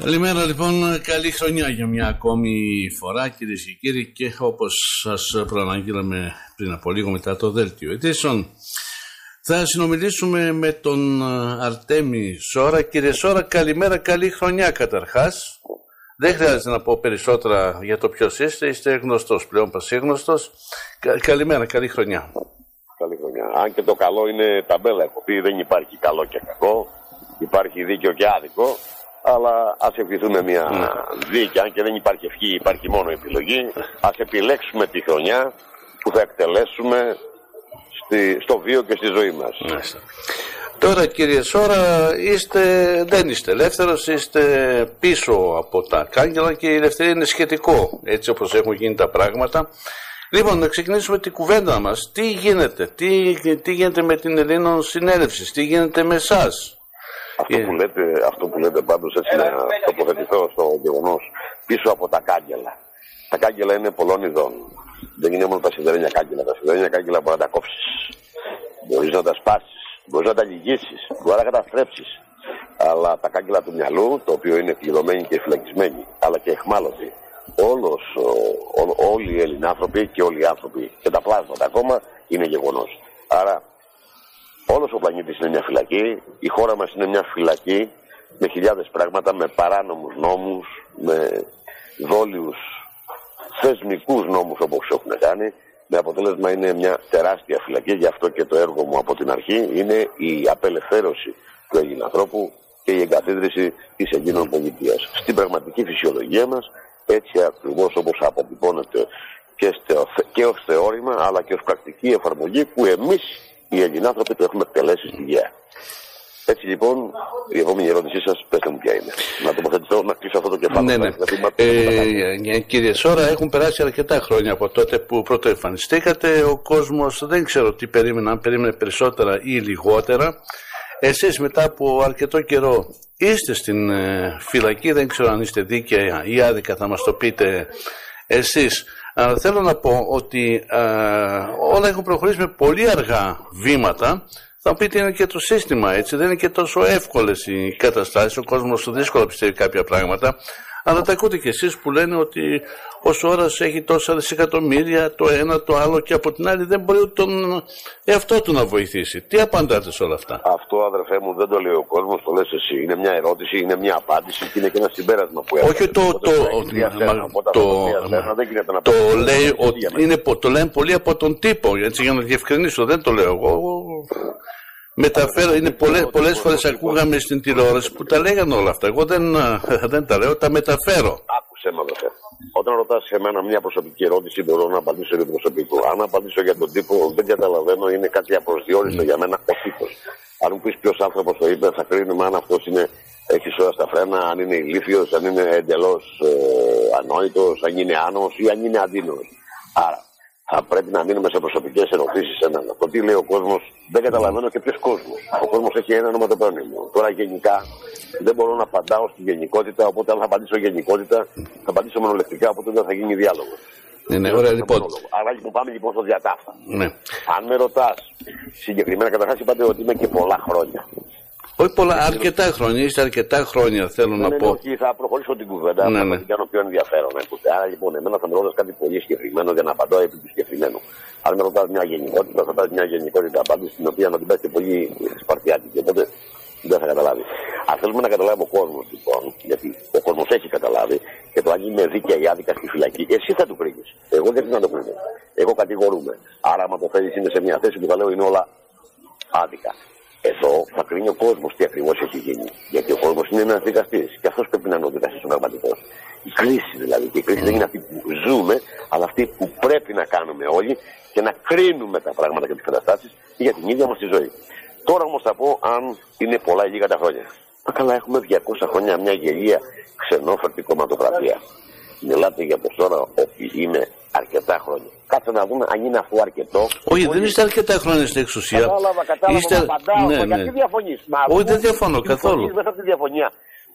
Καλημέρα λοιπόν, καλή χρονιά για μια ακόμη φορά κυρίες και κύριοι και όπως σας προαναγγείλαμε πριν από λίγο μετά το δέλτιο ειδήσεων θα συνομιλήσουμε με τον Αρτέμι Σόρα. Κύριε Σόρα, καλημέρα, καλή χρονιά καταρχάς. Δεν χρειάζεται να πω περισσότερα για το ποιος είστε, είστε γνωστός πλέον πασίγνωστος. καλημέρα, καλή χρονιά. Καλή χρονιά. Αν και το καλό είναι ταμπέλα, έχω πει, δεν υπάρχει καλό και κακό, υπάρχει δίκαιο και άδικο αλλά ας ευχηθούμε μια ναι. δίκαια, αν και δεν υπάρχει ευχή, υπάρχει μόνο επιλογή. Α επιλέξουμε τη χρονιά που θα εκτελέσουμε στη, στο βίο και στη ζωή μας. Τώρα κύριε Σόρα είστε, δεν είστε ελεύθερος, είστε πίσω από τα κάγκελα και η ελευθερία είναι σχετικό έτσι όπως έχουν γίνει τα πράγματα. Λοιπόν, να ξεκινήσουμε την κουβέντα μας. Τι γίνεται, τι, τι γίνεται με την Ελλήνων συνέλευσης, τι γίνεται με εσάς; Αυτό, που λέτε, αυτό που λέτε πάντως έτσι να τοποθετηθώ στο γεγονός πίσω από τα κάγκελα. Τα κάγκελα είναι πολλών ειδών. Δεν είναι μόνο τα σιδερένια κάγκελα. Τα σιδερένια κάγκελα μπορεί να τα κόψεις. Μπορείς να τα σπάσεις. Μπορείς να τα λυγίσεις. Μπορεί να καταστρέψεις. Αλλά τα κάγκελα του μυαλού, το οποίο είναι κλειδωμένοι και φυλακισμένοι, αλλά και εχμάλωτοι, όλος, ό, όλοι οι Ελληνάνθρωποι και όλοι οι άνθρωποι και τα πλάσματα ακόμα είναι γεγονός. Άρα Όλος ο πλανήτης είναι μια φυλακή, η χώρα μας είναι μια φυλακή με χιλιάδες πράγματα, με παράνομους νόμους, με δόλιους θεσμικούς νόμους όπως έχουν κάνει. Με αποτέλεσμα είναι μια τεράστια φυλακή, γι' αυτό και το έργο μου από την αρχή είναι η απελευθέρωση του Έλληνα ανθρώπου και η εγκαθίδρυση της Ελλήνων πολιτείας. Στην πραγματική φυσιολογία μας, έτσι ακριβώς όπως αποτυπώνεται και, και ως θεώρημα αλλά και ως πρακτική εφαρμογή που εμείς οι Ελληνάνθρωποι το έχουμε εκτελέσει στη γέα. Έτσι λοιπόν, η επόμενη ερώτησή σας, πετε μου ποια είναι. Να τοποθετηθώ, να κλείσω αυτό το κεφάλαιο. Ναι, ναι. Ε, κύριε Σόρα, έχουν περάσει αρκετά χρόνια από τότε που πρώτο εμφανιστήκατε. Ο κόσμος δεν ξέρω τι περίμενε, αν περίμενε περισσότερα ή λιγότερα. Εσείς μετά από αρκετό καιρό είστε στην ε, φυλακή, δεν ξέρω αν είστε δίκαια ή άδικα, θα μας το πείτε εσείς. Αλλά θέλω να πω ότι α, όλα έχουν προχωρήσει με πολύ αργά βήματα. Θα πείτε είναι και το σύστημα έτσι, δεν είναι και τόσο εύκολες οι καταστάσεις, ο κόσμος δύσκολα πιστεύει κάποια πράγματα. Αλλά τα ακούτε κι εσείς που λένε ότι ο Σόρας έχει τόσα δισεκατομμύρια, το ένα, το άλλο και από την άλλη δεν μπορεί τον εαυτό του να βοηθήσει. Τι απαντάτε σε όλα αυτά; Αυτό αδερφέ μου δεν το λέει ο κόσμος, το λες εσύ. Είναι μια ερώτηση, είναι μια απάντηση και είναι και ένα συμπέρασμα που έχει. Όχι το, το, το, το, λέει, είναι, το λένε πολύ από τον τύπο, έτσι για να διευκρινίσω, δεν το λέω εγώ. Μεταφέρω, είναι πολλές, πολλές φορές ακούγαμε στην τηλεόραση που τα λέγανε όλα αυτά. Εγώ δεν, δεν τα λέω, τα μεταφέρω. Άκουσε με αδερφέ. Όταν ρωτάς σε μένα μια προσωπική ερώτηση, μπορώ να απαντήσω για τον προσωπικό. Αν απαντήσω για τον τύπο, δεν καταλαβαίνω, είναι κάτι απροσδιόριστο για μένα ο τύπος. Αν μου πεις ποιος άνθρωπος το είπε, θα κρίνουμε αν αυτός είναι, έχει σώα στα φρένα, αν είναι ηλίθιος, αν είναι εντελώς ε, ανόητος, αν είναι άνομος ή αν είναι αδύναμο. Άρα, θα πρέπει να μείνουμε σε προσωπικές ερωτήσεις σε μένα. Το τι λέει ο κόσμος δεν καταλαβαίνω και ποιος κόσμος. Ο κόσμος έχει ένα ονοματοπώνυμο. Τώρα γενικά δεν μπορώ να απαντάω στη γενικότητα, οπότε αν θα απαντήσω γενικότητα, θα απαντήσω μονολεκτικά, οπότε δεν θα γίνει διάλογος. Ναι, ναι, ωραία, λοιπόν. Άρα λοιπόν πάμε λοιπόν στο διατάφτα. Ναι. Αν με ρωτάς συγκεκριμένα, καταρχάς είπατε ότι είμαι και πολλά χρόνια. Όχι πολλά, αρκετά χρόνια, είστε αρκετά χρόνια θέλω να ναι, πω. Όχι, θα προχωρήσω την κουβέντα, ναι, ναι. θα την κάνω πιο ενδιαφέρον. Ακούτε. Άρα λοιπόν, εμένα θα με ρωτάς κάτι πολύ συγκεκριμένο για να απαντώ επί του συγκεκριμένου. Αν με ρωτάς μια γενικότητα, θα πάρεις μια γενικότητα απάντηση την οποία να την πέσει πολύ σπαρτιάτικη. Οπότε δεν θα καταλάβεις. Αν θέλουμε να καταλάβει ο κόσμος λοιπόν, γιατί ο κόσμος έχει καταλάβει και το αν είναι δίκαια ή άδικα στη φυλακή, εσύ θα του κρίνεις. Εγώ δεν θέλω να το κρίνω. Εγώ κατηγορούμε. Άρα, άμα το θέλει, είναι σε μια θέση που θα λέω είναι όλα άδικα. Εδώ θα κρίνει ο κόσμος τι ακριβώς έχει γίνει. Γιατί ο κόσμος είναι ένας δικαστής και αυτός πρέπει να είναι ο δικαστής ο πραγματικός. Η κρίση δηλαδή. Και η κρίση δεν είναι αυτή που ζούμε, αλλά αυτή που πρέπει να κάνουμε όλοι και να κρίνουμε τα πράγματα και τις καταστάσεις για την ίδια μας τη ζωή. Τώρα όμως θα πω αν είναι πολλά ή λίγα τα χρόνια. Μα καλά, έχουμε 200 χρόνια μια γελία ξενόφερτη κομματοκρατία. Μιλάτε για το τώρα ότι είναι αρκετά χρόνια. Κάτσε να δούμε αν είναι αυτό αρκετό. Όχι, δεν είστε αρκετά χρόνια στην εξουσία. Κατάλαβα, κατάλαβα, είστε... απαντάω. Ναι, ναι. Γιατί διαφωνείς. Όχι, δεν διαφωνώ καθόλου. Μέσα από τη διαφωνία.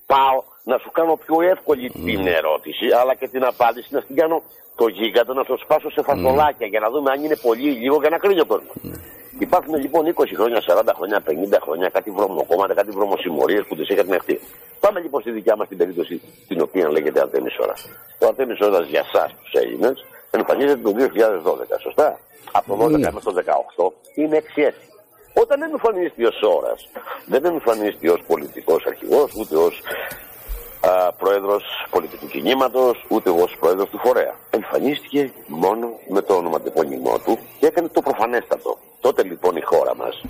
Πάω να σου κάνω πιο εύκολη mm. την ερώτηση, αλλά και την απάντηση να στην κάνω το γίγαντο, να το σπάσω σε φασολάκια mm. για να δούμε αν είναι πολύ ή λίγο για να κρίνει ο κόσμος. Mm. Υπάρχουν λοιπόν 20 χρόνια, 40 χρόνια, 50 χρόνια κάτι βρωμοκόμματα, κάτι βρωμοσημωρίε που τις είχατε εχθεί. Πάμε λοιπόν στη δικιά μας την περίπτωση την οποία λέγεται Αρτέμι Ώρας. Το Αρτέμι Ώρας για εσά τους Έλληνες εμφανίζεται το 2012, σωστά; Από το 12 ναι. μέχρι το 18 είναι 6 έτη. Όταν εμφανίστηκε ως ώρας, δεν εμφανίστηκε ως πολιτικός αρχηγός, ούτε ως πρόεδρος πολιτικού κινήματος, ούτε ως πρόεδρος του φορέα. Εμφανίστηκε μόνο με το ονοματεπώνυμό του και έκανε το προφανέστατο. Τότε λοιπόν η χώρα μας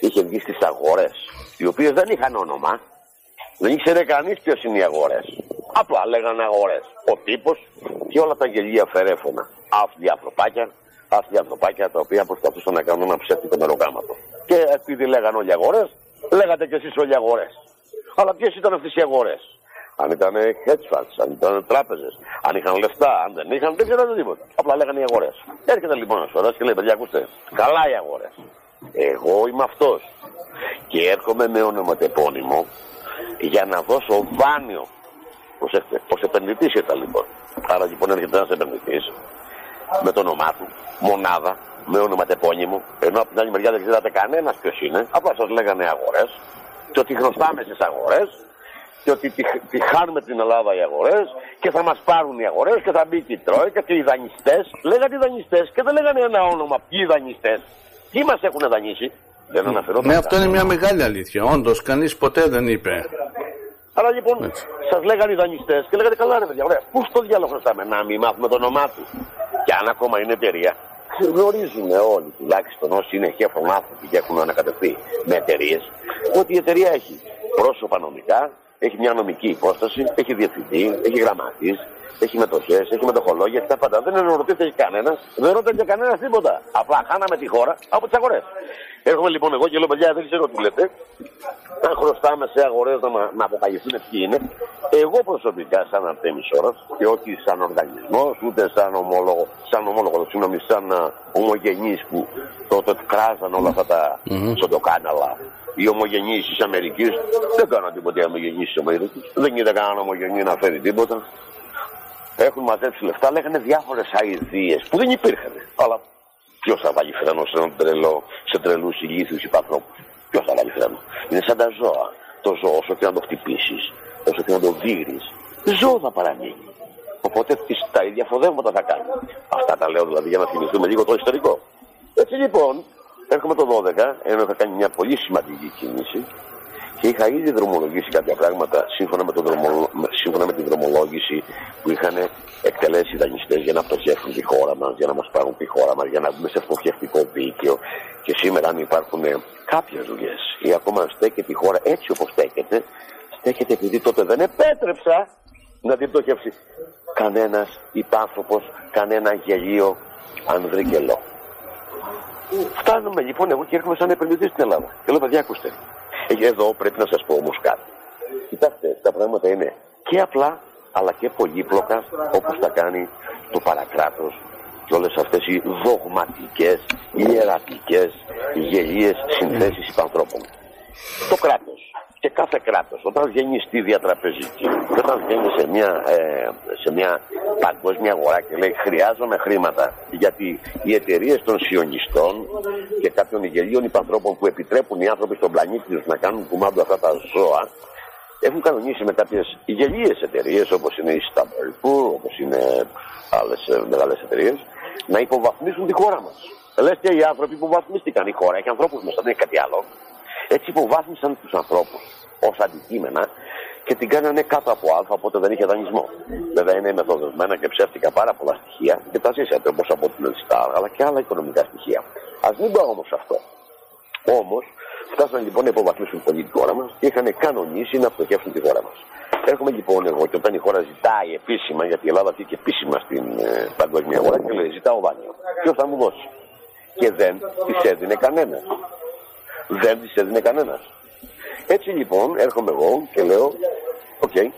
είχε βγει στις αγορές, οι οποίες δεν είχαν όνομα, δεν ήξερε κανείς ποιος είναι οι αγορές. Απλά λέγανε αγορές. Ο τύπος και όλα τα γελία φερέφωνα. Αυτή ανθρωπάκια, αυτή ανθρωπάκια τα οποία προσπαθούσαν να κάνουν ένα ψεύτικο μεροκάματο. Και επειδή λέγανε όλοι αγορές, λέγατε κι εσείς όλοι αγορές. Αλλά ποιες ήταν αυτές οι αγορές; Αν ήταν hedge funds, αν ήταν τράπεζες, αν είχαν λεφτά, αν δεν είχαν, δεν ξέρατε τίποτα. Απλά λέγανε οι αγορές. Έρχεται λοιπόν ένας φοράς και λέει: Παιδιά, ακούστε, καλά οι αγορές. Εγώ είμαι αυτός. Και έρχομαι με ονοματεπώνυμο για να δώσω δάνειο. Προσέξτε, ως επενδυτής ήταν λοιπόν. Άρα λοιπόν έρχεται ένας επενδυτής με το όνομά του, μονάδα, με ονοματεπώνυμο, ενώ από την άλλη μεριά δεν ξέρατε κανένας ποιος είναι, απλά σας λέγανε αγορές, και ότι χρωστάμε στις αγορές, και ότι τη, τη χάνουμε την Ελλάδα οι αγορές, και θα μας πάρουν οι αγορές, και θα μπει και η Τρόικα και οι δανειστές. Λέγανε οι δανειστές και δεν λέγανε ένα όνομα. Ποιοι οι δανειστές, τι μας έχουν δανείσει, δεν αναφερόταν. Ναι, αυτό είναι μια μεγάλη αλήθεια. Όντως, κανείς ποτέ δεν είπε. Άρα λοιπόν, σας λέγανε οι δανειστές και λέγανε καλά, ρε παιδιά, ωραία. Πού στο διάλογο χρωστάμε να μην μάθουμε το όνομά τους. Και αν ακόμα είναι εταιρεία, γνωρίζουν όλοι, τουλάχιστον όσοι είναι χέφρον άνθρωποι και έχουν ανακατευθεί με εταιρείες, ότι η εταιρεία έχει πρόσωπα νομικά, έχει μια νομική υπόσταση, έχει διευθυντή, έχει γραμματή, έχει μετοχές, έχει μετοχολόγια, έχει τα πάντα. Δεν ερωτήθηκε κανένας, δεν ρωτήθηκε κανένας τίποτα. Απλά χάναμε τη χώρα από τις αγορές. Έρχομαι λοιπόν εγώ και λέω: Παιδιά, δεν ξέρω τι λέτε. Αν χρωστάμε σε αγορές να, να αποκαλυφθούν ποιοι είναι, εγώ προσωπικά, σαν Αρτέμις Σόρα, και όχι σαν οργανισμός, ούτε σαν ομόλογο, σαν ομόλογος, συγγνώμη, σαν ομογενεί που τότε κράζαν όλα αυτά τα mm-hmm. σοντοκάναλα, οι ομογενείς της Αμερικής, δεν κάναν τίποτα οι ομογενείς της Αμερικής. Δεν είδα κανέναν ομογενή να φέρει τίποτα. Έχουν μαζέψει λεφτά, λέγανε διάφορες αειδίες που δεν υπήρχαν. Αλλά ποιος θα βάλει φρένο σε έναν τρελό, σε τρελούς ηλίθιους υπανθρώπους; Ποιος θα βάλει φρένο; Είναι σαν τα ζώα. Το ζώο, όσο και να το χτυπήσεις, όσο και να το δίγρει, ζώο θα παραμείνει. Οπότε τα ίδια φοδεύματα θα κάνει. Αυτά τα λέω δηλαδή για να θυμηθούμε λίγο το ιστορικό. Έτσι λοιπόν, έρχομαι το 12, ενώ είχα κάνει μια πολύ σημαντική κίνηση και είχα ήδη δρομολογήσει κάποια πράγματα σύμφωνα με, το δρομολο... σύμφωνα με τη δρομολόγηση που είχαν εκτελέσει οι δανειστές για να πτωχεύσουν τη χώρα μας, για να μας πάρουν τη χώρα μας, για να μπούμε σε φτωχευτικό δίκαιο. Και σήμερα, αν υπάρχουν κάποιες δουλειές ή ακόμα στέκεται η χώρα έτσι όπως στέκεται, στέκεται επειδή τότε δεν επέτρεψα να την πτωχεύσει κανένας υπάνθρωπος, κανένα γελίο ανδρικελό. Φτάνουμε λοιπόν εγώ και έρχομαι σαν επενδυτής στην Ελλάδα. Και λέω, παιδιά, ακούστε. Εδώ πρέπει να σας πω όμως κάτι. Κοιτάξτε, τα πράγματα είναι και απλά αλλά και πολύπλοκα όπως τα κάνει το παρακράτος και όλες αυτές οι δογματικές, ιερατικές, γελίες συνθέσεις υπανθρώπων. Το κράτος και κάθε κράτος όταν βγαίνει στη διατραπεζική και όταν βγαίνει σε μια, ε, σε μια παγκόσμια αγορά και λέει χρειάζομαι χρήματα γιατί οι εταιρείες των σιωνιστών και κάποιων γελίων υπανθρώπων που επιτρέπουν οι άνθρωποι στον πλανήτη τους να κάνουν κουμάντου αυτά τα ζώα έχουν κανονίσει με κάποιες γελίες εταιρείες όπως είναι η Σταμπερπού, όπως είναι άλλες μεγάλες εταιρείες, να υποβαθμίσουν τη χώρα μας. Λες και οι άνθρωποι που βαθμίστηκαν η χώρα, έχει ανθρώπους μέσα, δεν έχει κάτι άλλο. Έτσι υποβάθμισαν τους ανθρώπους ως αντικείμενα και την κάνανε κάτω από α, οπότε δεν είχε δανεισμό. Βέβαια είναι μεθοδευμένα και ψεύτικα πάρα πολλά στοιχεία και τα ζήσατε όπως από την Ελστάρ, αλλά και άλλα οικονομικά στοιχεία. Α μην πω όμως αυτό. Όμως Φτάσαν λοιπόν να υποβαθμίσουν πολύ τη χώρα μας και είχαν κανονίσει να φτωχεύσουν τη χώρα μας. Έρχομαι λοιπόν εγώ και όταν η χώρα ζητάει επίσημα, γιατί η Ελλάδα βγήκε επίσημα στην ε, παγκόσμια αγορά και λέει: Ζητάω δάνειο. Ποιος θα μου δώσει; Και δεν της έδινε κανένας. Δεν της έδινε κανένας. Έτσι λοιπόν έρχομαι εγώ και λέω: OK, okay,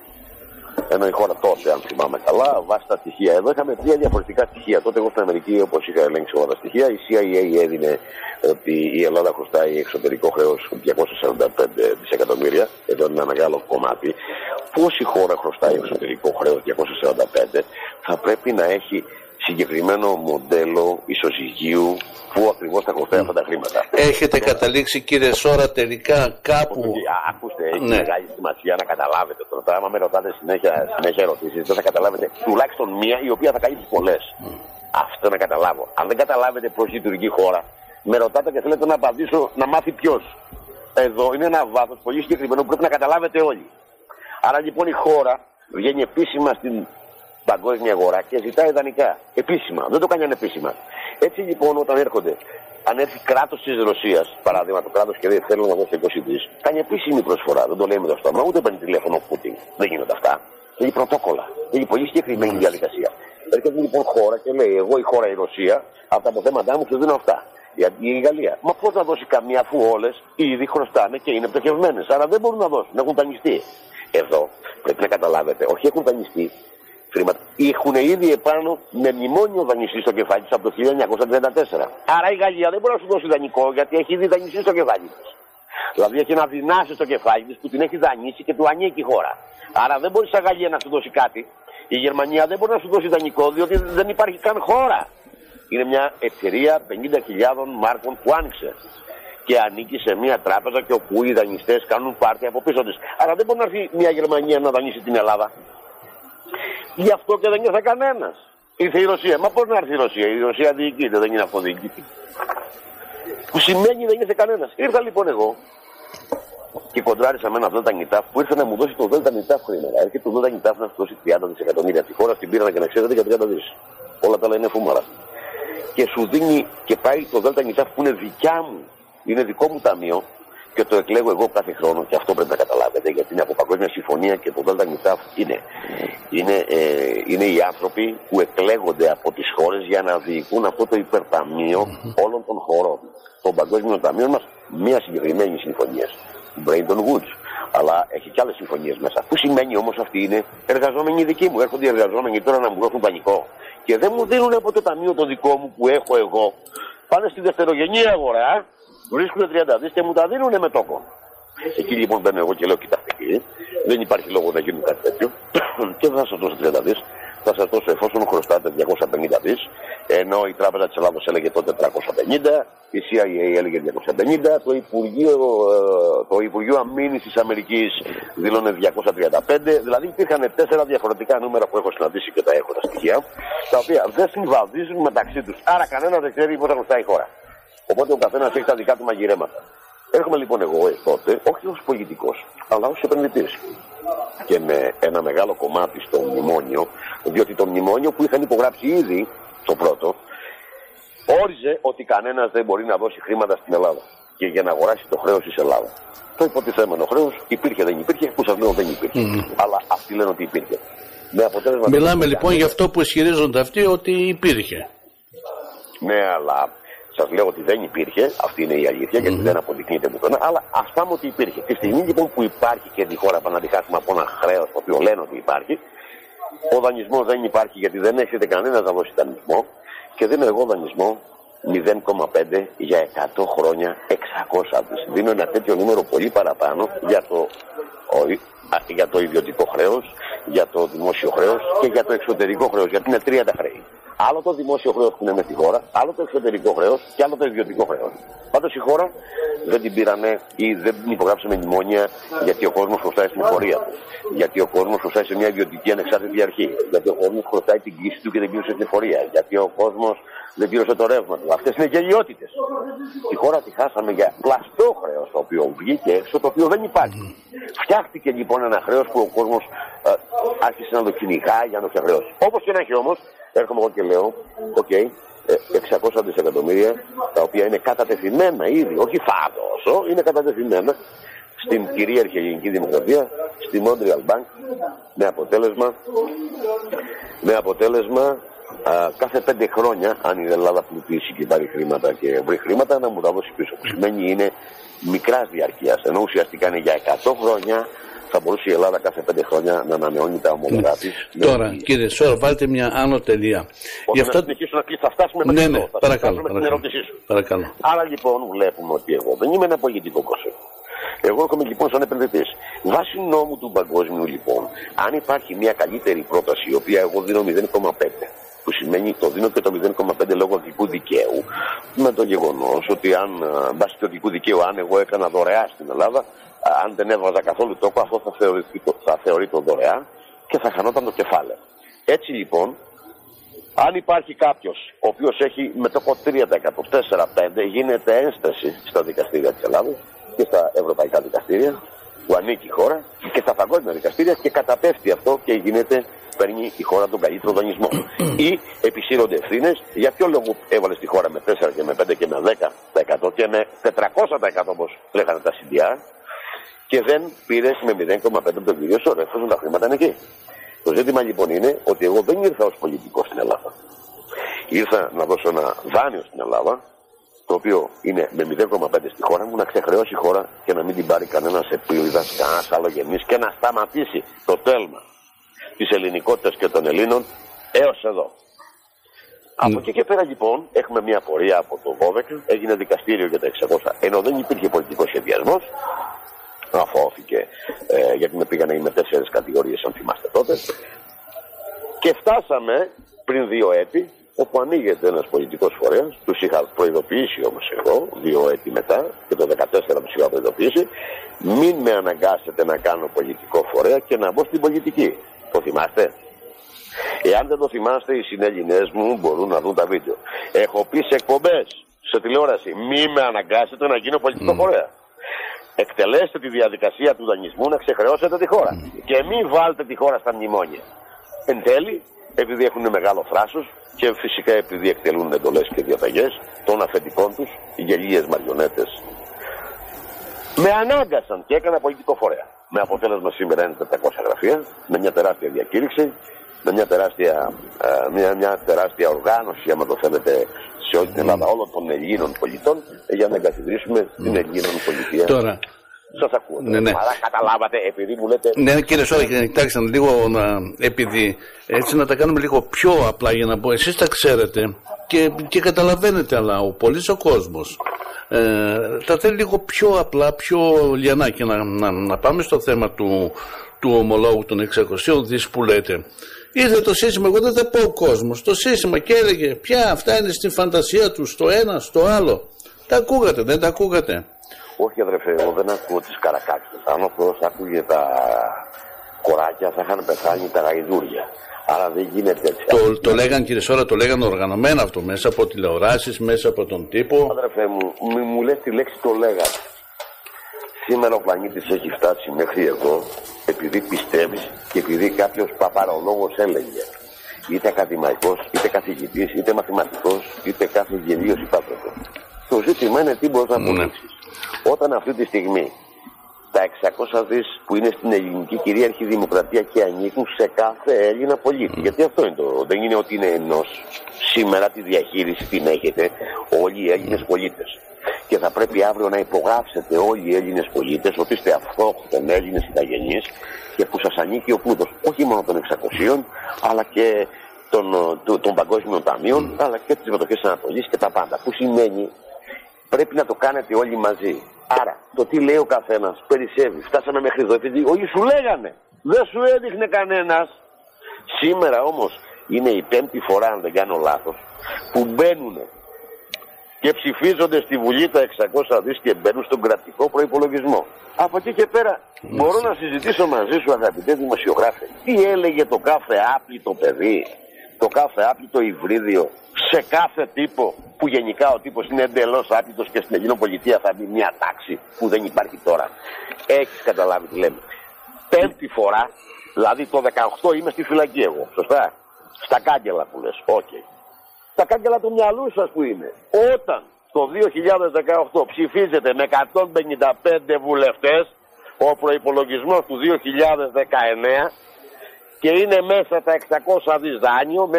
ενώ η χώρα τότε, αν θυμάμαι καλά, βάσει τα στοιχεία εδώ είχαμε τρία διαφορετικά στοιχεία. Τότε εγώ στην Αμερική, όπως είχα ελέγξει όλα τα στοιχεία, η CIA έδινε ότι η Ελλάδα χρωστάει εξωτερικό χρέος 245 δισεκατομμύρια. Εδώ είναι ένα μεγάλο κομμάτι. Πώς η χώρα χρωστάει εξωτερικό χρέος 245, θα πρέπει να έχει συγκεκριμένο μοντέλο ισοζυγίου πού ακριβώς θα κοστάει αυτά τα χρήματα. Έχετε καταλήξει κύριε Σόρα τελικά κάπου. Ακούστε, έχει ναι. μεγάλη σημασία να καταλάβετε τώρα. Άμα με ρωτάτε συνέχεια, συνέχεια ερωτήσεις, δεν θα καταλάβετε τουλάχιστον μία η οποία θα καλύψει πολλές. Mm. Αυτό να καταλάβω. Αν δεν καταλάβετε πώς λειτουργεί η χώρα, με ρωτάτε και θέλετε να απαντήσω να μάθει ποιος. Εδώ είναι ένα βάθος πολύ συγκεκριμένο που πρέπει να καταλάβετε όλοι. Άρα λοιπόν η χώρα βγαίνει επίσημα στην παγκόσμια αγορά και ζητάει ιδανικά. Επίσημα. Δεν το κάνει ανεπίσημα. Έτσι λοιπόν όταν έρχονται, αν έρθει κράτος της Ρωσίας, παράδειγμα το κράτος και δεν θέλουν να δώσει 20 δις, κάνει επίσημη προσφορά. Δεν το λέμε το στόμα, ούτε παίρνει τηλέφωνο ο Πούτιν. Δεν γίνονται αυτά. Έχει πρωτόκολλα. Έχει πολύ συγκεκριμένη διαδικασία. Έρχεται λοιπόν χώρα και λέει: Εγώ η χώρα η Ρωσία, από τα αποθέματά μου σου δίνω αυτά. Γιατί η Γαλλία. Μα πώς να δώσει καμία αφού όλες ήδη χρωστάνε και είναι πτωχευμένες. Άρα δεν μπορούν να δώσουν, έχουν δανειστεί. Εδώ πρέπει να καταλάβετε, όχι έχουν δανειστεί, χρήματα. Έχουν ήδη επάνω με μνημόνιο δανειστή στο κεφάλι τη από το 1934. Άρα η Γαλλία δεν μπορεί να σου δώσει δανεικό γιατί έχει ήδη δανειστεί στο κεφάλι της. Δηλαδή έχει ένα δυνάσιο στο κεφάλι της που την έχει δανείσει και του ανήκει η χώρα. Άρα δεν μπορείς σαν Γαλλία να σου δώσει κάτι. Η Γερμανία δεν μπορεί να σου δώσει δανεικό διότι δεν υπάρχει καν χώρα. Είναι μια εταιρεία 50.000 μάρκων που άνοιξε και ανήκει σε μια τράπεζα και όπου οι δανειστές κάνουν πάρτι από πίσω της. Άρα δεν μπορεί να έρθει μια Γερμανία να δανείσει την Ελλάδα. Γι' αυτό και δεν ήρθε κανένας. Ήρθε η Ρωσία. Μα πώς να έρθει η Ρωσία; Η Ρωσία διοικείται, δεν είναι αυτοδιοικητή. Που σημαίνει δεν ήρθε κανένας. Ήρθα λοιπόν εγώ και κοντράρισα με ένα Δέλτα Νιτάφ που ήρθε να μου δώσει το Δέλτα Νιτάφ χρήματα. Έρχεται το Δέλτα Νιτάφ να σου δώσει 30 δισεκατομμύρια. Τη χώρα την πήραν και να ξέρετε για 30 δις. Όλα τα άλλα είναι φούμαρα. Και σου δίνει και πάει το Δέλτα Νιτάφ που είναι δικιά μου, είναι δικό μου ταμείο, και το εκλέγω εγώ κάθε χρόνο και αυτό πρέπει να καταλάβετε γιατί είναι από παγκόσμια συμφωνία και το ΔΝΤ είναι. Είναι, ε, είναι οι άνθρωποι που εκλέγονται από τις χώρες για να διοικούν αυτό το υπερταμείο όλων των χωρών. Το Παγκόσμιο Ταμείο μας μία συγκεκριμένη συμφωνία. Brainton Woods. Αλλά έχει και άλλες συμφωνίες μέσα. Που σημαίνει όμως αυτή είναι εργαζόμενοι δικοί μου. Έρχονται οι εργαζόμενοι τώρα να μου δώσουν πανικό. Και δεν μου δίνουν από το ταμείο το δικό μου που έχω εγώ. Πάνε στη δευτερογενή αγορά βρίσκουν 30 δις και μου τα δίνουν με τόκο. Εκεί λοιπόν μπαίνω εγώ και λέω: Κοιτάξτε κύριε, δεν υπάρχει λόγο να γίνουν κάτι τέτοιο και δεν θα σας δώσω 30 δις. Θα σας δώσω εφόσον χρωστάτε 250 δις, ενώ η Τράπεζα της Ελλάδος έλεγε τότε 350, η CIA έλεγε 250, το Υπουργείο, ε, το Υπουργείο Αμήνη της Αμερικής δήλωνε 235. Δηλαδή υπήρχαν τέσσερα διαφορετικά νούμερα που έχω συναντήσει και τα έχω τα στοιχεία, τα οποία δεν συμβαδίζουν μεταξύ τους. Άρα κανένας δεν ξέρει πότε χρωστάει η χώρα. Οπότε ο καθένας έχει τα δικά του μαγειρέματα. Έρχομαι λοιπόν εγώ τότε, όχι ως πολιτικός, αλλά ως επενδυτής. Και με ένα μεγάλο κομμάτι στο μνημόνιο, διότι το μνημόνιο που είχαν υπογράψει ήδη το πρώτο, όριζε ότι κανένας δεν μπορεί να δώσει χρήματα στην Ελλάδα και για να αγοράσει το χρέος της Ελλάδας. Το υποτιθέμενο χρέος υπήρχε, δεν υπήρχε, που σας λέω δεν υπήρχε. Αλλά αυτοί λένε ότι υπήρχε. Με αποτέλεσμα Μιλάμε λοιπόν για αυτό που ισχυρίζονται αυτοί ότι υπήρχε. Ναι, αλλά Σας λέω ότι δεν υπήρχε, αυτή είναι η αλήθεια, γιατί δεν αποδεικνύεται πουθενά, αλλά α πάμε ότι υπήρχε. Τη στιγμή λοιπόν που υπάρχει και τη χώρα παναδικάσουμε από ένα χρέος το οποίο λένε ότι υπάρχει, ο δανεισμός δεν υπάρχει γιατί δεν έχετε κανένα να δώσει δανεισμό και δίνω εγώ δανεισμό 0,5 για 100 χρόνια 600 δις. Δίνω ένα τέτοιο νούμερο πολύ παραπάνω για το, για το ιδιωτικό χρέος, για το δημόσιο χρέος και για το εξωτερικό χρέος, γιατί είναι τρία τα χρέη. Άλλο το δημόσιο χρέος που είναι με στη χώρα, άλλο το εξωτερικό χρέος και άλλο το ιδιωτικό χρέος. Πάντως η χώρα δεν την πήρανε ή δεν την υπογράψαμε μνημόνια γιατί ο κόσμος χρωστάει στην εφορία του. Γιατί ο κόσμος χρωστάει σε μια ιδιωτική ανεξάρτητη αρχή. Γιατί ο κόσμος χρωστάει την κλήση του και δεν πλήρωσε την εφορία. Γιατί ο κόσμος δεν πλήρωσε το ρεύμα του. Αυτές είναι γελοιότητες. Τη χώρα τη χάσαμε για πλαστό χρέος το οποίο βγήκε έξω, το οποίο δεν υπάρχει. Φτιάχτηκε λοιπόν ένα χρέος που ο κόσμος ε, άρχισε να το κυνηγάει για να το ξεχρεώσει. Όπως και να έχει όμως, έρχομαι εγώ και λέω, OK, okay, 600 δισεκατομμύρια, τα οποία είναι κατατεθειμένα ήδη, όχι θα δώσω, είναι κατατεθειμένα στην κυρίαρχη ελληνική δημοκρατία, στη Montreal Bank, με αποτέλεσμα, με αποτέλεσμα α, κάθε πέντε χρόνια, αν η Ελλάδα πλουτίσει και πάρει χρήματα και βρει χρήματα, να μου τα δώσει πίσω. Που σημαίνει είναι μικράς διαρκείας, ενώ ουσιαστικά είναι για 100 χρόνια θα μπορούσε η Ελλάδα κάθε πέντε χρόνια να ανανεώνει τα ομόλογα της. Τώρα, με... κύριε Σόρα, βάλτε μια άνω τελεία. Όχι, αυτά... να συνεχίσω να πει, θα φτάσουμε με ναι, ναι, θα παρακαλώ, με την ερώτησή σου. Παρακαλώ. Άρα λοιπόν βλέπουμε ότι εγώ δεν είμαι ένα πολιτικό πρόσωπο. Εγώ έρχομαι λοιπόν σαν επενδυτής. Βάσει νόμου του παγκόσμιου λοιπόν, αν υπάρχει μια καλύτερη πρόταση, η οποία εγώ δίνω 0,5 που σημαίνει το δίνω και το 0,5 λόγω δικού δικαίου, με το γεγονός ότι αν ε, βάσει του δικού δικαίου, αν εγώ έκανα δωρεά στην Ελλάδα, αν δεν έβαζα καθόλου τόκο, αυτό θα θεωρηθεί, θα θεωρεί το δωρεά και θα χανόταν το κεφάλαιο. Έτσι λοιπόν, αν υπάρχει κάποιος ο οποίος έχει μετόχο 3%, 4, 5, γίνεται ένσταση στα δικαστήρια της Ελλάδα και στα ευρωπαϊκά δικαστήρια που ανήκει η χώρα και στα παγκόσμια δικαστήρια και καταπέφτει αυτό και γίνεται, παίρνει η χώρα τον καλύτερο δανεισμό. Ή επισύρονται ευθύνες για ποιο λόγο έβαλες τη χώρα με 4 και με 5 και με 10% και με 400% όπως λέγανε τα CDR και δεν πήρε με 0,5 τον κύριο Σόρο, εφόσον τα χρήματα είναι εκεί. Το ζήτημα λοιπόν είναι ότι εγώ δεν ήρθα ως πολιτικό στην Ελλάδα. Ήρθα να δώσω ένα δάνειο στην Ελλάδα, το οποίο είναι με 0,5 στη χώρα μου, να ξεχρεώσει η χώρα και να μην την πάρει κανένας επίλυδα, κανένα αλλογενή και να σταματήσει το τέλμα της ελληνικότητας και των Ελλήνων έως εδώ. Από εκεί και πέρα λοιπόν έχουμε μια πορεία από το 12, έγινε δικαστήριο για τα 600, ενώ δεν υπήρχε πολιτικός σχεδιασμός, αφώθηκε, ε, γιατί με πήγανε με τέσσερις κατηγορίες αν θυμάστε τότε. Και φτάσαμε πριν δύο έτη, όπου ανοίγεται ένας πολιτικός φορέας, τους είχα προειδοποιήσει όμως εγώ, δύο έτη μετά, και το 2014 τους είχα προειδοποιήσει, μην με αναγκάσετε να κάνω πολιτικό φορέα και να μπω στην πολιτική. Το θυμάστε; Εάν δεν το θυμάστε, οι συνέλληνες μου μπορούν να δουν τα βίντεο. Έχω πει σε εκπομπές, σε τηλεόραση, μην με αναγκάσετε να γίνω πολιτικό mm. φορέα εκτελέστε τη διαδικασία του δανεισμού να ξεχρεώσετε τη χώρα. Και μην βάλτε τη χώρα στα μνημόνια. Εν τέλει, επειδή έχουν μεγάλο θράσος και φυσικά επειδή εκτελούν εντολές και διαταγές των αφεντικών τους, οι γελίες μαριονέτες, με ανάγκασαν και έκανα πολιτικό φορέα. Με αποτέλεσμα σήμερα είναι 400 γραφεία, με μια τεράστια διακήρυξη, με μια τεράστια, ε, μια, μια τεράστια οργάνωση, άμα το θέλετε, σε όλη την Ελλάδα όλων των Ελλήνων πολιτών για να εγκαθιδρύσουμε την Ελλήνων πολιτεία. Τώρα, Σας ακούω. Ναι, ναι. Αλλά καταλάβατε, επειδή μου λέτε. Ναι, κύριε Σόρη, κοιτάξτε λίγο να. Επειδή έτσι να τα κάνουμε λίγο πιο απλά για να πω. Εσείς τα ξέρετε και, και καταλαβαίνετε, αλλά ο πολύς ο κόσμος. Ε, τα θέλει λίγο πιο απλά, πιο λιανά και να, να, να πάμε στο θέμα του, του ομολόγου των 600 δις που λέτε. Ήρθε το σύστημα, εγώ δεν θα πω ο κόσμος. Το σύστημα και έλεγε πια αυτά είναι στην φαντασία τους, στο ένα, στο άλλο. Τα ακούγατε, δεν τα ακούγατε; Όχι αδερφέ, εγώ δεν ακούω τις καρακάξε. Αν ο Θεό άκουγε τα κοράκια θα είχαν πεθάνει τα γαϊδούρια. Άρα δεν γίνεται έτσι. Το, το λέγαν κύριε Σόρα, το λέγαν οργανωμένα αυτό μέσα από τηλεοράσεις, μέσα από τον τύπο. Αδερφέ μου, μη μου λες τη λέξη το λέγαν. Σήμερα ο πλανήτης έχει φτάσει μέχρι εδώ επειδή πιστεύεις και επειδή κάποιος παπαρολόγος έλεγε. Είτε ακαδημαϊκός, είτε καθηγητής, είτε μαθηματικός, είτε κάθε γελίο υπάτροπος. Το ζήτημα είναι τι μπορείς να ναι. αποδείξεις. Όταν αυτή τη στιγμή τα 600 δις που είναι στην ελληνική κυρίαρχη δημοκρατία και ανήκουν σε κάθε Έλληνα πολίτη. Γιατί αυτό είναι το. Δεν είναι ότι είναι ενός. Σήμερα τη διαχείριση την έχετε όλοι οι Έλληνες πολίτες και θα πρέπει αύριο να υπογράψετε όλοι οι Έλληνες πολίτες ότι είστε αυτόχθον Έλληνες ηθαγενεί και που σας ανήκει ο πλούτος όχι μόνο των 600 αλλά και των, των, των παγκόσμιων ταμείων αλλά και της μετοχή Ανατολής και τα πάντα. Που σημαίνει πρέπει να το κάνετε όλοι μαζί. Άρα το τι λέει ο καθένας περισσεύει. Φτάσαμε μέχρι εδώ επειδή όλοι σου λέγανε. Δεν σου έδειχνε κανένας. Σήμερα όμως είναι η πέμπτη φορά, αν δεν κάνω λάθος, που μπαίνουν και ψηφίζονται στη Βουλή τα 600 δις και μπαίνουν στον κρατικό προϋπολογισμό. Από εκεί και πέρα μπορώ να συζητήσω μαζί σου αγαπητέ δημοσιογράφε. Τι έλεγε το κάθε άπλητο παιδί, το κάθε άπλυτο υβρίδιο σε κάθε τύπο που γενικά ο τύπος είναι εντελώς άπλυτος και στην Ελληνοπολιτεία θα μπει μια τάξη που δεν υπάρχει τώρα. Έχεις καταλάβει τι λέμε. Πέμπτη φορά, δηλαδή το 18 είμαι στη φυλακή εγώ, σωστά; Στα κάγκελα που λες, OK. Okay τα κάγκελα του μυαλού σας που είναι. Όταν το 2018 ψηφίζεται με 155 βουλευτές ο προϋπολογισμός του 2019 και είναι μέσα τα 600 δις δάνειο με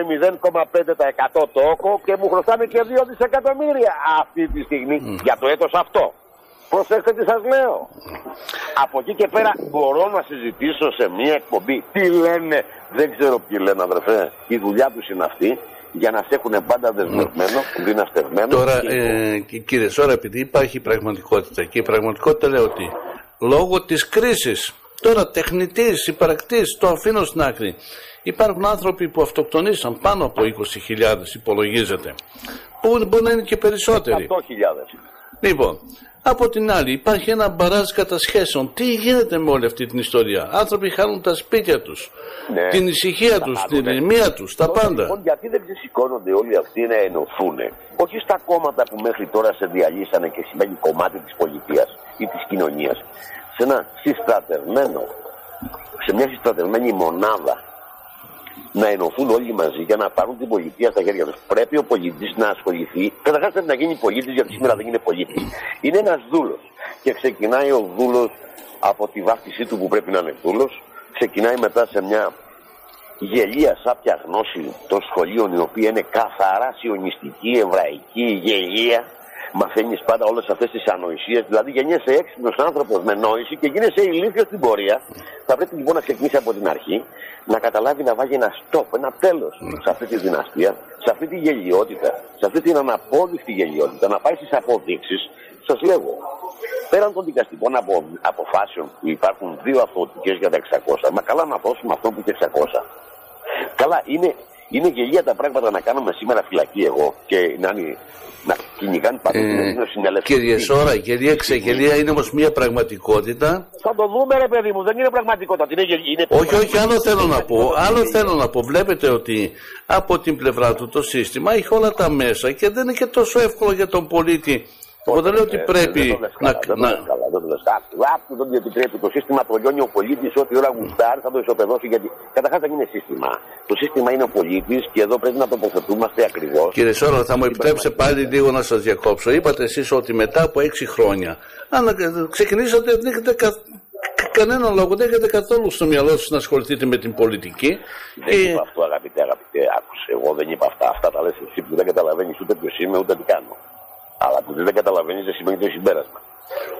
0,5% τόκο και μου χρωστάνε και 2 δισεκατομμύρια αυτή τη στιγμή για το έτος αυτό. Προσέξτε τι σας λέω. Από εκεί και πέρα μπορώ να συζητήσω σε μια εκπομπή τι λένε, δεν ξέρω ποιοι λένε αδερφέ, η δουλειά τους είναι αυτή για να σε έχουν πάντα δεσμευμένο, δυναστευμένο. Τώρα, ε, κύριε Σόρα, επειδή υπάρχει πραγματικότητα και η πραγματικότητα λέει ότι λόγω της κρίσης Τώρα τεχνητής, υπαρκτής, το αφήνω στην άκρη. Υπάρχουν άνθρωποι που αυτοκτονήσαν πάνω από 20.000 υπολογίζεται. Που μπορεί να είναι και περισσότεροι. 100.000. Λοιπόν, από την άλλη υπάρχει ένα μπαράζ κατασχέσεων. Τι γίνεται με όλη αυτή την ιστορία; Άνθρωποι χάνουν τα σπίτια τους, Ναι. την ησυχία τους, την ηρεμία τους, τα Τότε, πάντα. Λοιπόν, γιατί δεν ξεσηκώνονται όλοι αυτοί να ενωθούν, όχι στα κόμματα που μέχρι τώρα σε διαλύσανε και σημαίνει κομμάτι της πολιτείας ή της κοινωνίας, σε ένα συστρατευμένο, σε μια συστρατευμένη μονάδα να ενωθούν όλοι μαζί για να πάρουν την πολιτεία στα χέρια τους. Πρέπει ο πολίτη να ασχοληθεί. Καταρχάς πρέπει να γίνει πολίτης, γιατί σήμερα δεν είναι πολίτης. Είναι ένας δούλος. Και ξεκινάει ο δούλος από τη βάφτισή του που πρέπει να είναι δούλος. Ξεκινάει μετά σε μια γελία σάπια γνώση των σχολείων η οποία είναι καθαρά σιωνιστική, εβραϊκή, γελία. Μαθαίνεις πάντα όλες αυτές τις ανοησίες. Δηλαδή γεννιέσαι έξυπνος άνθρωπος με νόηση και γίνεσαι ηλίθιος στην πορεία. Θα πρέπει λοιπόν να ξεκινήσει από την αρχή να καταλάβει να βάζει ένα stop, ένα τέλος σε αυτή τη δυναστεία, σε αυτή τη γελιότητα, σε αυτή την αναπόδειχτη γελιότητα, να πάει στις αποδείξεις. Σας λέγω, πέραν των δικαστικών απο, αποφάσεων που υπάρχουν δύο αυτοτικέ για τα 600, μα καλά να δώσουμε αυτό που και 600. Καλά, είναι, είναι γελία τα πράγματα να κάνουμε σήμερα φυλακή εγώ και να, είναι, να κυνηγάνε παντού Ε, την συνελεύθερη. Κύριε Σόρα, γελία ξεγελία είναι όμως μια πραγματικότητα. Θα το δούμε ρε παιδί μου, δεν είναι πραγματικότητα. Είναι, γελ- είναι Όχι, όχι, άλλο θέλω να πω. Άλλο θέλω να πω. Βλέπετε ότι από την πλευρά του το σύστημα έχει όλα τα μέσα και δεν είναι και τόσο εύκολο για τον πολίτη. Εγώ δεν λέω ότι Ε, πρέπει δεν το λες να. καλά, δεν το να- λες καλά, δεν το λες. Άκου, άκου, δεν το επιτρέπει. Το σύστημα το λιώνει ο πολίτης ό,τι ώρα γουστάρει θα το ισοπεδώσει. Γιατί καταρχάς δεν είναι σύστημα. Το σύστημα είναι ο πολίτης και εδώ πρέπει να τοποθετούμαστε ακριβώς. Κύριε Σόρα, θα μου επιτρέψετε πάλι λίγο να σας διακόψω. Είπατε εσείς ότι μετά από έξι χρόνια, αν ξεκινήσατε, δεν έχετε κα- κα- κανένα λόγο, δεν έχετε καθόλου στο μυαλό σας να ασχοληθείτε με την πολιτική. Δεν Ε, είπα αυτό, αγαπητέ, αγαπητέ. Άκουσε, εγώ δεν είπα αυτά. Αυτά τα λες εσύ που δεν καταλαβαίνεις ούτε ποιος είμαι ούτε τι κάνω. Αλλά που δεν καταλαβαίνεις δεν σημαίνει το συμπέρασμα.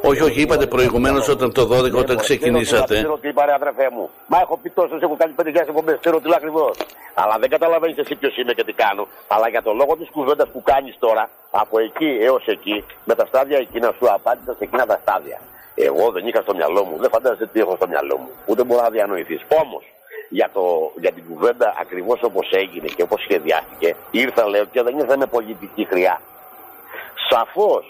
όχι, όχι, είπατε προηγουμένως όταν το 12, όταν Δεν ξεκινήσατε. ξέρω τι είπα, ρε αδερφέ μου. Μα έχω πει τόσο, έχω κάνει 5.000 εκπομπές, ξέρω τι λέω ακριβώς. Αλλά δεν καταλαβαίνεις εσύ ποιος είμαι και τι κάνω. Αλλά για το λόγο της κουβέντας που κάνεις τώρα, από εκεί έως εκεί, με τα στάδια εκείνα σου απάντησα σε εκείνα τα στάδια. Εγώ δεν είχα στο μυαλό μου, δεν φαντάζεσαι τι έχω στο μυαλό μου. Ούτε μπορεί να διανοηθείς. Όμως, για, το, για την κουβέντα ακριβώς όπως έγινε και όπως σχεδιάστηκε, ήρθα λέω και δεν ήρθα με πολιτική χρειά. Σαφώς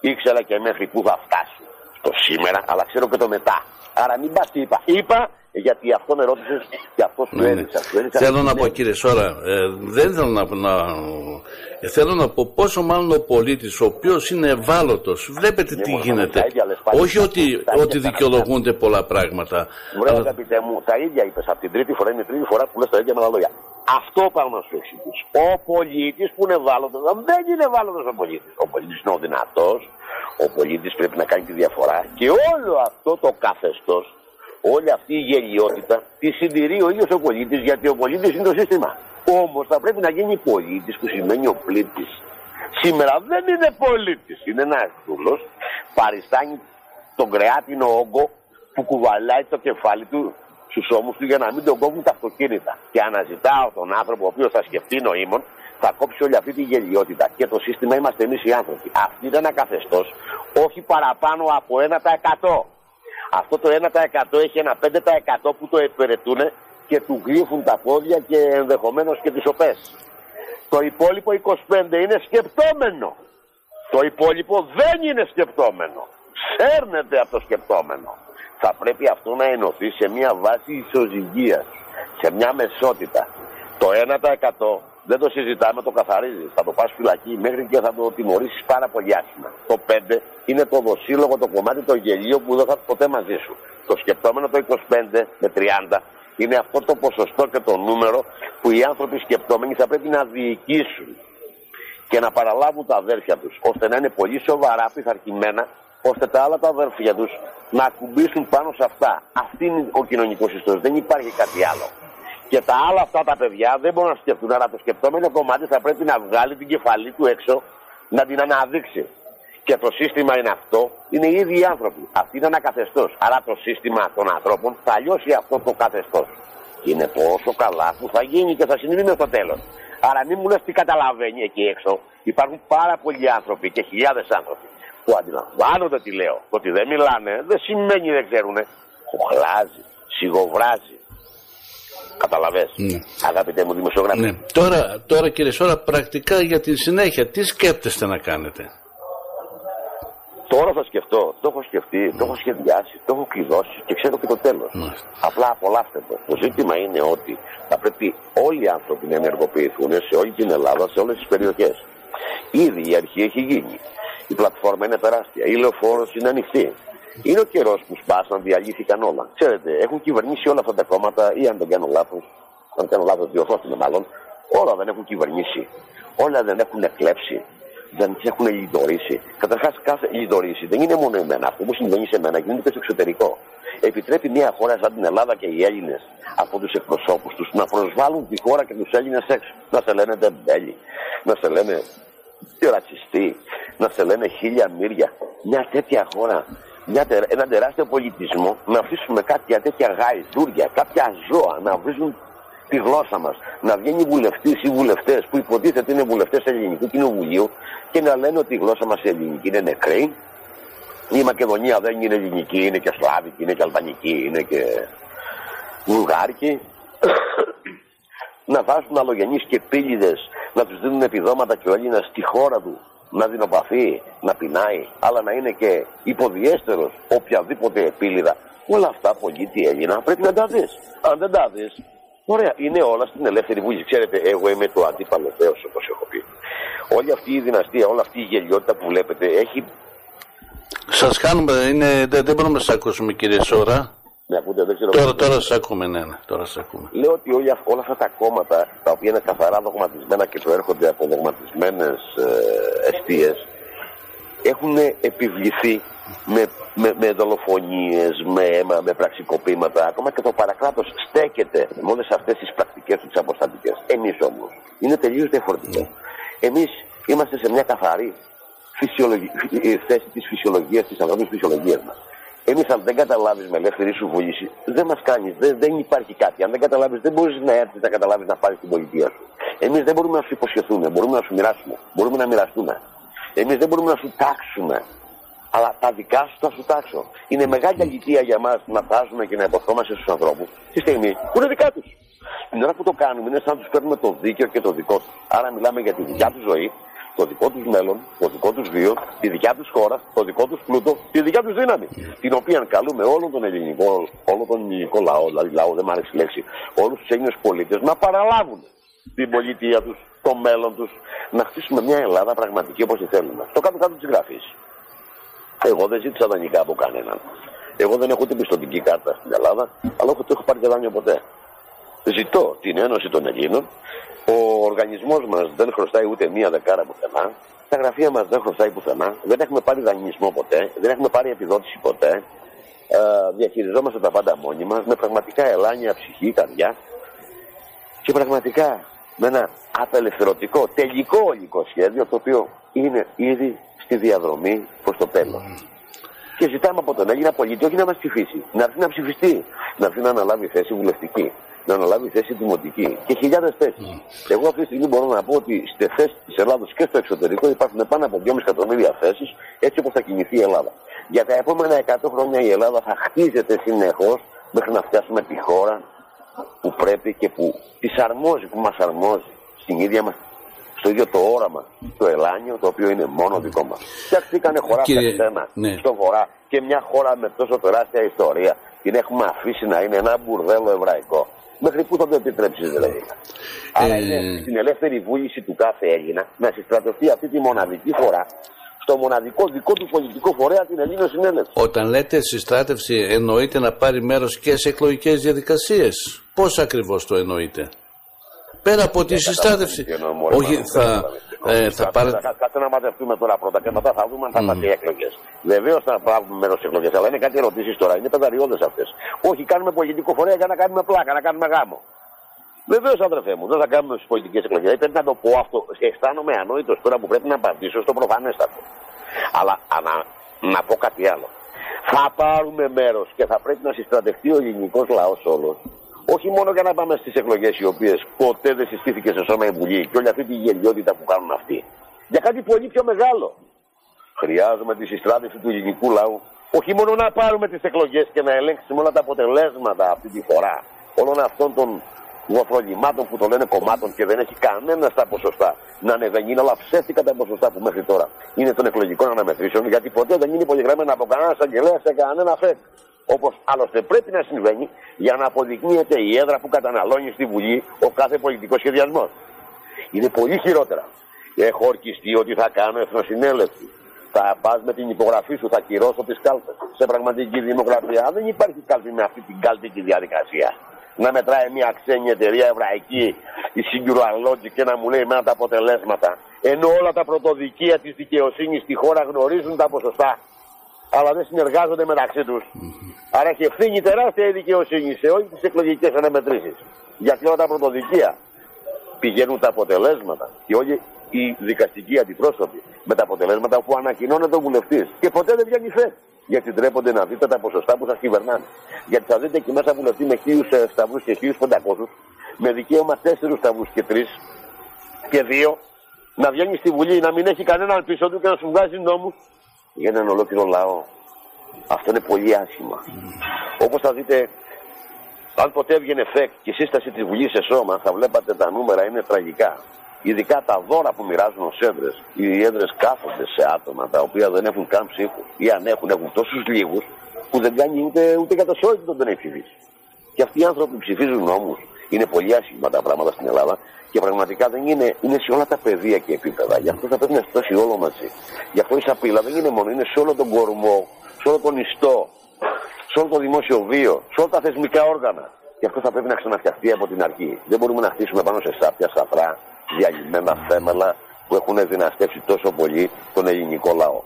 ήξερα και μέχρι πού θα φτάσει το σήμερα, αλλά ξέρω και το μετά. Άρα μην πας τι είπα. Είπα γιατί αυτό με ρώτησες και αυτό σου Ναι, ναι. έδειξα. Σου έδειξα Θέλω να ναι. πω κύριε Σόρα, ε, δεν θέλω να, να ε, θέλω να πω πόσο μάλλον ο πολίτης ο οποίος είναι ευάλωτος, βλέπετε Ναι, τι μόνο, γίνεται. τα ίδια λες πάλι. Όχι ότι, Τα ίδια ότι τα δικαιολογούνται πολλά πράγματα. Βρε αλλά- αγαπητέ μου, τα ίδια είπες από την τρίτη φορά, είναι η τρίτη φορά που λες τα ίδια με τα λόγια. Αυτό πάω να σου εξηγήσω. Ο πολίτης που είναι ευάλωτος, δεν είναι ευάλωτος ο πολίτης. Ο πολίτης είναι ο δυνατός, ο πολίτης πρέπει να κάνει τη διαφορά και όλο αυτό το καθεστώς, όλη αυτή η γελιότητα τη συντηρεί ο ίδιος ο πολίτης γιατί ο πολίτης είναι το σύστημα. Όμως θα πρέπει να γίνει πολίτης που σημαίνει ο πλήτης. Σήμερα δεν είναι πολίτης, είναι ένας δούλος, παριστάνει τον κρεάτινο όγκο που κουβαλάει το κεφάλι του στους ώμους του για να μην τον κόβουν τα αυτοκίνητα. Και αναζητάω τον άνθρωπο ο οποίος θα σκεφτεί νοήμων, θα κόψει όλη αυτή τη γελιότητα. Και το σύστημα είμαστε εμείς οι άνθρωποι. Αυτή είναι ένα καθεστώς, όχι παραπάνω από 1%. Αυτό το 1% έχει ένα 5% που το υπηρετούν και του γλύφουν τα πόδια και ενδεχομένως και τις οπές. Το υπόλοιπο 25 είναι σκεπτόμενο. Το υπόλοιπο δεν είναι σκεπτόμενο. Σέρνεται από το σκεπτόμενο. Θα πρέπει αυτό να ενωθεί σε μια βάση ισοζυγίας, σε μια μεσότητα. Το 1% δεν το συζητάμε, το καθαρίζεις. Θα το πας φυλακή μέχρι και θα το τιμωρήσεις πάρα πολύ άσχημα. Το 5 είναι το δοσύλλογο, το κομμάτι, το γελίο που δεν θα έρθει ποτέ μαζί σου. Το σκεπτόμενο το 25 με 30 είναι αυτό το ποσοστό και το νούμερο που οι άνθρωποι σκεπτόμενοι θα πρέπει να διοικήσουν και να παραλάβουν τα αδέρφια τους, ώστε να είναι πολύ σοβαρά πειθαρχημένα, ώστε τα άλλα τα αδέρφια τους να ακουμπήσουν πάνω σε αυτά. Αυτή είναι ο κοινωνικός ιστός, δεν υπάρχει κάτι άλλο. Και τα άλλα αυτά τα παιδιά δεν μπορούν να σκεφτούν, αλλά το σκεπτόμενο κομμάτι θα πρέπει να βγάλει την κεφαλή του έξω, να την αναδείξει. Και το σύστημα είναι αυτό, είναι οι ίδιοι οι άνθρωποι. Αυτή είναι ένα καθεστώ. Άρα το σύστημα των ανθρώπων θα λιώσει αυτό το καθεστώς. Και είναι τόσο καλά που θα γίνει και θα συμβεί στο τέλος. Άρα μην μου λες τι καταλαβαίνει εκεί έξω. Υπάρχουν πάρα πολλοί άνθρωποι και χιλιάδες άνθρωποι που αντιλαμβάνονται τι λέω. Το ότι δεν μιλάνε δεν σημαίνει δεν ξέρουν. κοχλάζει, σιγοβράζει. Καταλαβες. Ναι. Αγαπητέ μου δημοσιογράφη. Ναι. Τώρα, τώρα κύριε Σόρα, πρακτικά για τη συνέχεια, τι σκέπτεστε να κάνετε; Τώρα θα σκεφτώ, το έχω σκεφτεί, το έχω σχεδιάσει, το έχω κλειδώσει και ξέρω και το τέλος. Ναι. Απλά απολαύστε το. Το ζήτημα είναι ότι θα πρέπει όλοι οι άνθρωποι να ενεργοποιηθούν σε όλη την Ελλάδα, σε όλες τις περιοχές. Ήδη η αρχή έχει γίνει. Η πλατφόρμα είναι τεράστια. Η λεωφόρος είναι ανοιχτή. Είναι ο καιρός που σπάσαν, διαλύθηκαν όλα. Ξέρετε, έχουν κυβερνήσει όλα αυτά τα κόμματα, ή αν δεν κάνω λάθος, αν κάνω λάθος, διορθώστε μάλλον, όλα δεν έχουν κυβερνήσει. Όλα δεν έχουν κλέψει. Δεν τις έχουν λιδωρήσει. Καταρχάς, κάθε λιδωρήσει δεν είναι μόνο εμένα. Αυτό που συμβαίνει σε μένα γίνεται και στο εξωτερικό. Επιτρέπει μια χώρα σαν την Ελλάδα και οι Έλληνες από τους εκπροσώπους τους να προσβάλλουν τη χώρα και τους Έλληνες έξω. Να σε λένε τεμπέλη, να σε λένε ρατσιστή, να σε λένε χίλια μύρια. Μια τέτοια χώρα μια, ένα τεράστιο πολιτισμό να αφήσουμε κάποια τέτοια γαϊδούρια, κάποια ζώα να βρίζουν τη γλώσσα μας. Να βγαίνει βουλευτής ή βουλευτές που υποτίθεται είναι βουλευτές Ελληνικού Κοινοβουλίου και να λένε ότι η γλώσσα μας ελληνική είναι νεκρή. Η Μακεδονία δεν είναι ελληνική, είναι και σλάβικη, είναι και αλβανική, είναι και βουλγάρικη. Να βάζουν αλλογενεί και πύλιδες να τους δίνουν επιδόματα και ο Έλληνας στη χώρα του να δεινοπαθεί, να πεινάει, αλλά να είναι και υποδιέστερος οποιαδήποτε επίλυδα. Όλα αυτά πολίτη Έλληνα πρέπει να τα δεις. Αν δεν τα δεις, ωραία, είναι όλα στην ελεύθερη βούληση. Ξέρετε, εγώ είμαι το αντίπαλο Θεός, όπως έχω πει. Όλη αυτή η δυναστεία, όλη αυτή η γελιότητα που βλέπετε έχει. Σας κάνουμε, είναι, δεν, δεν μπορούμε να σας ακούσουμε κύριε Σόρα. Με ακούτε, δεν ξέρω. Τώρα, τώρα σας ακούμε, ναι, ναι, τώρα σας ακούμε. Λέω ότι όλα, όλα αυτά τα κόμματα, τα οποία είναι καθαρά δογματισμένα και προέρχονται από δογματισμένες ε, αιστείες, έχουν επιβληθεί με, με, με δολοφονίες, με αίμα, με πραξικοπήματα. Ακόμα και το παρακράτος στέκεται με όλες αυτές τις πρακτικές τους τις αποστατικές. Εμείς όμως είναι τελείως διαφορετικό. Ναι. Εμείς είμαστε σε μια καθαρή φυσιολογική, θέση της φυσιολογίας, της ανθρώπινης φυσιολογίας μας. Εμείς, αν δεν καταλάβεις με ελεύθερη σου βούληση, δεν μας κάνεις. Δεν, δεν υπάρχει κάτι. Αν δεν καταλάβεις, δεν μπορείς να έρθεις να καταλάβεις να πάρεις την πολιτεία σου. Εμείς δεν μπορούμε να σου υποσχεθούμε, μπορούμε να σου μοιράσουμε, μπορούμε να μοιραστούμε. Εμείς δεν μπορούμε να σου τάξουμε. Αλλά τα δικά σου θα σου τάξω. Είναι μεγάλη αλήθεια για μας να φτάσουμε και να υποσχόμαστε στους ανθρώπους τη στιγμή που είναι δικά τους. Την ώρα που το κάνουμε είναι σαν να τους παίρνουμε το δίκαιο και το δικό τους. Άρα μιλάμε για τη δικιά τους ζωή, το δικό τους μέλλον, το δικό τους βίο, τη δικιά τους χώρα, το δικό τους πλούτο, τη δικιά τους δύναμη. Την οποία καλούμε όλο τον ελληνικό, όλο τον ελληνικό λαό, δηλαδή λαό δεν μου αρέσει η λέξη, όλους τους Έλληνες πολίτες να παραλάβουν την πολιτεία τους, το μέλλον τους, να χτίσουμε μια Ελλάδα πραγματική όπως τη θέλουμε. Το κάτω κάτω της γραφής. Εγώ δεν ζήτησα δανεικά από κανέναν. Εγώ δεν έχω την πιστοτική κάρτα στην Ελλάδα, αλλά όχι το έχω πάρει και δάνειο ποτέ. Ζητώ την Ένωση των Ελλήνων ο οργανισμός μας δεν χρωστάει ούτε μία δεκάρα πουθενά. Τα γραφεία μας δεν χρωστάει πουθενά. Δεν έχουμε πάρει δανεισμό ποτέ. Δεν έχουμε πάρει επιδότηση ποτέ. Ε, διαχειριζόμαστε τα πάντα μόνοι μας με πραγματικά ελάνια ψυχή, καρδιά και πραγματικά με ένα απελευθερωτικό, τελικό ολικό σχέδιο το οποίο είναι ήδη στη διαδρομή προς το τέλος. Και ζητάμε από τον Έλληνα πολίτη όχι να μας ψηφίσει, να έρθει να ψηφιστεί, να έρθει να αναλάβει θέση βουλευτική να αναλάβει θέση δημοτική και χιλιάδες θέσεις. Mm. Εγώ αυτή τη στιγμή μπορώ να πω ότι στη θέση της Ελλάδα και στο εξωτερικό υπάρχουν πάνω από 2,5 εκατομμύρια θέσεις έτσι όπως θα κινηθεί η Ελλάδα. Για τα επόμενα 100 χρόνια η Ελλάδα θα χτίζεται συνεχώς μέχρι να φτιάσουμε τη χώρα που πρέπει και που της αρμόζει, που μας αρμόζει στην ίδια μας στο ίδιο το όραμα, το ελάνιο, το οποίο είναι μόνο δικό μας. Φτιαχτήκανε χώρα Κύριε... ναι. στο βορρά και μια χώρα με τόσο τεράστια ιστορία την έχουμε αφήσει να είναι ένα μπουρδέλο εβραϊκό. Μέχρι πού θα το επιτρέψεις, δηλαδή. Ε... Άρα είναι στην ελεύθερη βούληση του κάθε Έλληνα να συστρατευτεί αυτή τη μοναδική φορά στο μοναδικό δικό του πολιτικό φορέα την Ελλήνων Συνέλευση. Όταν λέτε συστράτευση, εννοείται να πάρει μέρος και σε εκλογικές διαδικασίες. Πώς ακριβώς το εννοείτε; Πέρα από τη συστράτευση. Όχι, θα, ε, θα πάρετε. Κάτσε να μαζευτούμε τώρα πρώτα και μετά θα δούμε αν θα mm. εκλογέ. Βεβαίως θα πάρουμε μέρος στις εκλογές, αλλά είναι κάτι ερωτήσεις τώρα. Είναι πενταριώδες αυτές. Όχι, κάνουμε πολιτικό φορέα για να κάνουμε πλάκα, να κάνουμε γάμο. Βεβαίως, αδερφέ μου, δεν θα κάνουμε στις πολιτικές εκλογές. Πρέπει να το πω αυτό. Αισθάνομαι ανόητος τώρα που πρέπει να απαντήσω στο προφανέστατο. Αλλά ανα, να πω κάτι άλλο. Θα πάρουμε μέρος και θα πρέπει να συστρατευτεί ο ελληνικός λαός όλος όχι μόνο για να πάμε στις εκλογές οι οποίες ποτέ δεν συστήθηκε σε σώμα η Βουλή και όλη αυτή τη γελιότητα που κάνουν αυτοί. Για κάτι πολύ πιο μεγάλο. Χρειάζομαι τη συστράτευση του ελληνικού λαού Όχι μόνο να πάρουμε τις εκλογές και να ελέγξουμε όλα τα αποτελέσματα αυτή τη φορά όλων αυτών των γοφρολιμάτων που το λένε κομμάτων και δεν έχει κανένα στα ποσοστά να ανεβαίνει. Είναι όλα ψεύτικα τα ποσοστά που μέχρι τώρα είναι των εκλογικών αναμετρήσεων, γιατί ποτέ δεν είναι υπογεγραμμένα από κανένας αγγελέας σε κανένα φεκ. Όπως άλλωστε πρέπει να συμβαίνει για να αποδεικνύεται η έδρα που καταναλώνει στη Βουλή ο κάθε πολιτικός σχεδιασμός. Είναι πολύ χειρότερα. Έχω ορκιστεί ότι θα κάνω εθνοσυνέλευση. Θα πας με την υπογραφή σου, θα κυρώσω τις κάλπες. Σε πραγματική δημοκρατία δεν υπάρχει κάλπη με αυτή την κάλπικη διαδικασία. Να μετράει μια ξένη εταιρεία εβραϊκή, η Singular Logic και να μου λέει με τα αποτελέσματα. Ενώ όλα τα πρωτοδικεία της δικαιοσύνης στη χώρα γνωρίζουν τα ποσοστά αλλά δεν συνεργάζονται μεταξύ τους. Άρα έχει ευθύνη τεράστια η δικαιοσύνη σε όλες τις εκλογικές αναμετρήσεις. Γιατί όλα τα πρωτοδικεία πηγαίνουν τα αποτελέσματα και όλοι οι δικαστικοί αντιπρόσωποι με τα αποτελέσματα που ανακοινώνεται ο βουλευτής. Και ποτέ δεν βγαίνει φε. Γιατί τρέπονται να δείτε τα ποσοστά που σας κυβερνάνε. Γιατί θα δείτε εκεί μέσα βουλευτή με χίλιους ε, σταυρούς και χίλιους πεντακόσους, με δικαίωμα τέσσερους σταυρούς και τρεις και δύο, να βγαίνει στη Βουλή, να μην έχει κανέναν πίσω του και να σου βγάζει νόμους για έναν ολόκληρο λαό. Αυτό είναι πολύ άσχημα. Mm. Όπως θα δείτε, αν ποτέ έβγαινε φεκ και η σύσταση της Βουλής σε σώμα, θα βλέπατε τα νούμερα είναι τραγικά. Ειδικά τα δώρα που μοιράζουν ως έδρες. Οι έδρες κάθονται σε άτομα τα οποία δεν έχουν καν ψήφου ή αν έχουν, έχουν τόσους λίγους που δεν κάνει ούτε, ούτε κατά τον δεν έχει ψηφίσει. Και αυτοί οι άνθρωποι που ψηφίζουν νόμους είναι πολύ άσχημα τα πράγματα στην Ελλάδα και πραγματικά δεν είναι, είναι σε όλα τα πεδία και επίπεδα. Γι' αυτό θα πρέπει να στώσει όλο μαζί. Γι' αυτό η σαπίλα δεν είναι μόνο, είναι σε όλο τον κορμό, σε όλο τον ιστό, σε όλο το δημόσιο βίο, σε όλα τα θεσμικά όργανα. Γι' αυτό θα πρέπει να ξαναφτιαχτεί από την αρχή. Δεν μπορούμε να χτίσουμε πάνω σε σάπια, σαφρά, διαλυμένα θέμελα που έχουν δυναστεύσει τόσο πολύ τον ελληνικό λαό.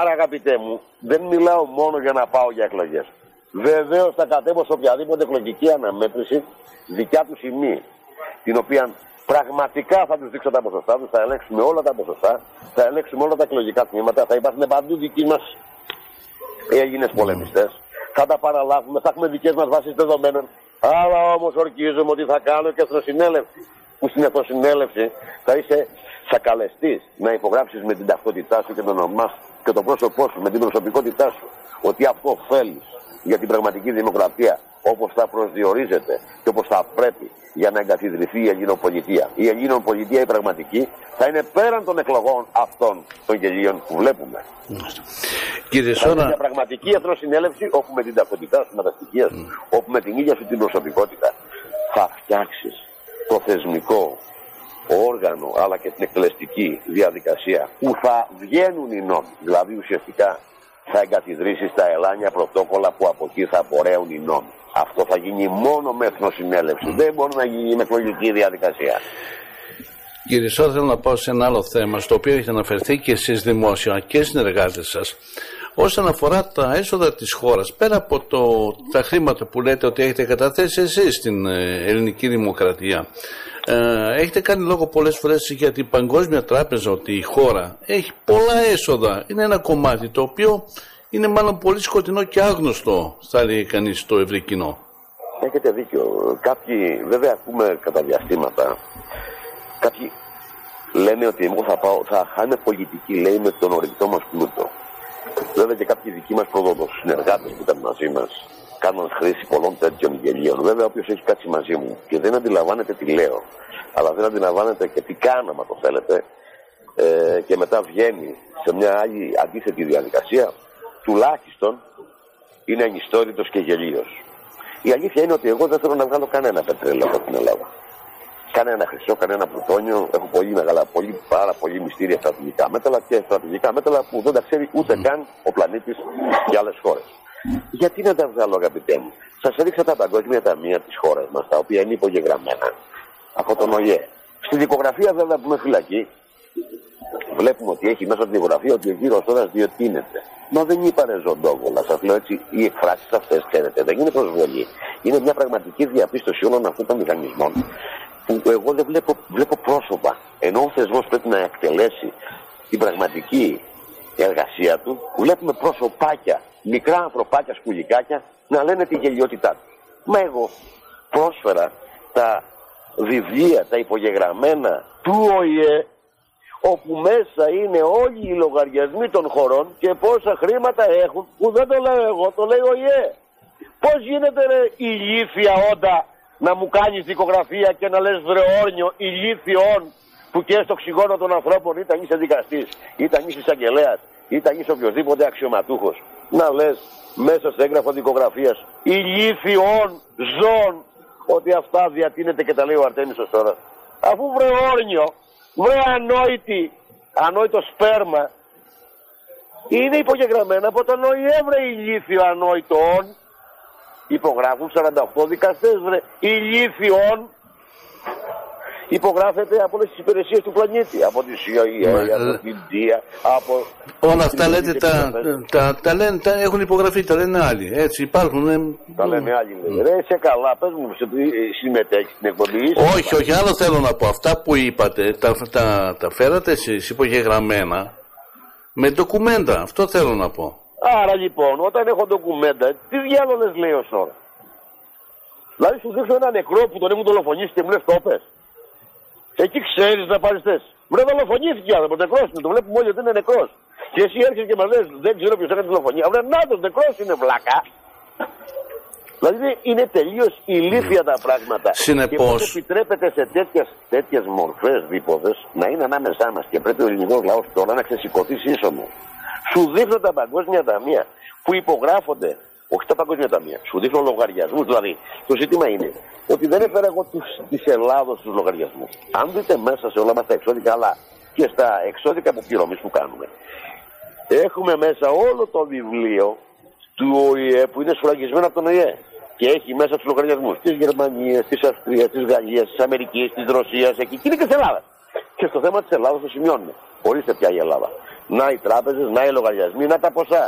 Άρα, αγαπητέ μου, δεν μιλάω μόνο για να πάω για εκλογές. Βεβαίως θα κατέβω σε οποιαδήποτε εκλογική αναμέτρηση δικιά τους σημεία, την οποία πραγματικά θα τους δείξω τα ποσοστά τους, θα ελέγξουμε όλα τα ποσοστά, θα ελέγξουμε όλα τα εκλογικά τμήματα, θα υπάρχουν παντού δικοί μας Έλληνες πολεμιστές, θα τα παραλάβουμε, θα έχουμε δικές μας βάσεις δεδομένων. Αλλά όμως ορκίζομαι ότι θα κάνω και εθνοσυνέλευση. Που στην εθνοσυνέλευση θα είσαι σακαλεστή να υπογράψεις με την ταυτότητά σου και το όνομά και το πρόσωπό σου, με την προσωπικότητά σου, ότι αυτό θέλεις για την πραγματική δημοκρατία όπως θα προσδιορίζεται και όπως θα πρέπει για να εγκαθιδρυθεί η Ελληνοπολιτεία. Η Ελληνοπολιτεία η πραγματική θα είναι πέραν των εκλογών αυτών των γελίων που βλέπουμε. Κύριε Σόρα... Θα είναι μια πραγματική εθνοσυνέλευση όπου με την ταυτότητά σου, με τα στοιχεία σου, όπου με την ίδια σου την προσωπικότητα θα φτιάξεις το θεσμικό όργανο αλλά και την εκτελεστική διαδικασία που θα βγαίνουν οι νόμοι. Δηλαδή ουσιαστικά θα εγκαθιδρύσει τα ελάνια πρωτόκολλα που από εκεί θα απορρέουν οι νόμοι. Αυτό θα γίνει μόνο με εθνοσυνέλευση. Δεν μπορεί να γίνει με εκλογική διαδικασία. Κύριε Σό, θέλω να πάω σε ένα άλλο θέμα, στο οποίο έχετε αναφερθεί και εσείς δημόσια και συνεργάτες σας. Όσον αφορά τα έσοδα της χώρας, πέρα από το, τα χρήματα που λέτε ότι έχετε καταθέσει εσείς στην ε, ελληνική δημοκρατία, ε, έχετε κάνει λόγο πολλές φορές για την Παγκόσμια Τράπεζα ότι η χώρα έχει πολλά έσοδα. Είναι ένα κομμάτι το οποίο είναι μάλλον πολύ σκοτεινό και άγνωστο, θα λέει κανείς στο ευρύ κοινό. Έχετε δίκιο. Κάποιοι, βέβαια, ακούμε κατά διαστήματα, κάποιοι λένε ότι εγώ θα, πάω, θα χάνε πολιτική, λέει, με τον ορεικτό μας πλούτο. Βέβαια και κάποιοι δικοί μας συνεργάτες που ήταν μαζί μας κάνουν χρήση πολλών τέτοιων γελίων. Βέβαια, όποιος έχει κάτσει μαζί μου και δεν αντιλαμβάνεται τι λέω, αλλά δεν αντιλαμβάνεται και τι κάναμε, το θέλετε, ε, και μετά βγαίνει σε μια άλλη αντίθετη διαδικασία, τουλάχιστον είναι ανιστόρητος και γελίος. Η αλήθεια είναι ότι εγώ δεν θέλω να βγάλω κανένα πετρέλαιο από την Ελλάδα. Κανένα χρυσό, κανένα πλουτόνιο. Έχω πολύ μεγάλα, πολύ, πάρα πολύ μυστήρια στρατηγικά μέταλλα και στρατηγικά μέταλλα που δεν τα ξέρει ούτε καν ο πλανήτης και άλλες χώρες. Γιατί να τα βγάλω, αγαπητέ μου; Σας έδειξα τα παγκόσμια ταμεία της χώρας μας, τα οποία είναι υπογεγραμμένα από τον ΟΗΕ. Στη δικογραφία, βέβαια, που είμαι φυλακή, βλέπουμε ότι έχει μέσα στη δικογραφία ότι ο κύριο τώρα διοτείνεται. Μα δεν είπανε ζωντόβολα. Σας λέω έτσι, οι εκφράσεις αυτές, ξέρετε, δεν είναι προσβολή. Είναι μια πραγματική διαπίστωση όλων αυτών των μηχανισμών που εγώ δεν βλέπω, βλέπω πρόσωπα. Ενώ ο θεσμός πρέπει να εκτελέσει την πραγματική εργασία του, βλέπουμε πρόσωπάκια μικρά ανθρωπάκια σκουλικάκια να λένε τη γελιότητά τους. Μα εγώ πρόσφερα τα βιβλία, τα υπογεγραμμένα του ΟΗΕ, όπου μέσα είναι όλοι οι λογαριασμοί των χωρών και πόσα χρήματα έχουν, που δεν το λέω εγώ, το λέει ο ΙΕ. Πώς γίνεται ρε ηλίθια όντα να μου κάνεις δικογραφία και να λες βρεόρνιο ηλίθιον που και στο οξυγόνο των ανθρώπων ήταν είσαι δικαστής, ήταν είσαι εισαγγελέας, ήταν είσαι οποιοδήποτε αξιωματούχος. Να λες μέσα σε έγγραφο δικογραφίας ηλίθιον ζών ότι αυτά διατείνεται και τα λέει ο Αρτέμισος τώρα. Αφού βρεόρνιο, βρε ανόητη, ανόητο σπέρμα, είναι υπογεγραμμένα από τον ΟΗΕ βρε ηλίθιο ανόητον. Υπογράφουν 48 δικαστές βρε ηλίθιον υπογράφεται από όλες τις υπηρεσίες του πλανήτη. Από τη CIA, από την Ινδία, από. Όλα αυτά λέτε τα, τα, τα, λένε, τα έχουν υπογραφεί, τα λένε άλλοι. Έτσι υπάρχουν. Ε, τα λένε άλλοι. Mm. Ρε, σε καλά, πες μου, συμμετέχεις στην εκπομπή. Όχι, όχι, άλλο θέλω να πω. Αυτά που είπατε, τα, τα, τα φέρατε εσείς υπογεγραμμένα με ντοκουμέντα. Αυτό θέλω να πω. Άρα λοιπόν, όταν έχω ντοκουμέντα, τι διάλογες λέει ως τώρα; Δηλαδή σου δείχνω ένα νεκρό που τον έχουν δολοφονήσει και μου λες το πες. Εκεί ξέρεις να πάρεις θέση. Βρε δολοφονήθηκε άνθρωπος, νεκρός είναι, το βλέπουμε όλοι ότι είναι νεκρός. Και εσύ έρχεσαι και μας λες, δεν ξέρω ποιος έκανε δολοφονία. Βρε να το νεκρός είναι βλάκα. Δηλαδή είναι τελείως ηλίθια τα πράγματα. Συνεπώς. Και επιτρέπεται σε τέτοιες μορφές δίποδε να είναι ανάμεσά μας και πρέπει ο ελληνικός λαός τώρα να ξεσηκωθεί σύσσωμο. Σου δείχνω τα παγκόσμια ταμεία που υπογράφονται όχι τα παγκόσμια ταμεία. Σου δείχνω λογαριασμούς. Δηλαδή, το ζήτημα είναι ότι δεν έφερα εγώ της Ελλάδος τους λογαριασμούς. Αν δείτε μέσα σε όλα μας τα εξώδικα, αλλά και στα εξώδικα αποπληρωμή που κάνουμε, έχουμε μέσα όλο το βιβλίο του ΟΗΕ που είναι σφραγισμένο από τον ΟΗΕ. Και έχει μέσα τους λογαριασμούς της Γερμανίας, της Αυστρίας, της Γαλλίας, της Αμερικής, της Ρωσίας, εκεί και είναι και τη Ελλάδα. Και στο θέμα της Ελλάδας το σημειώνουμε. Ορίστε πια η Ελλάδα. Να οι τράπεζες, να οι λογαριασμοί, να τα ποσά.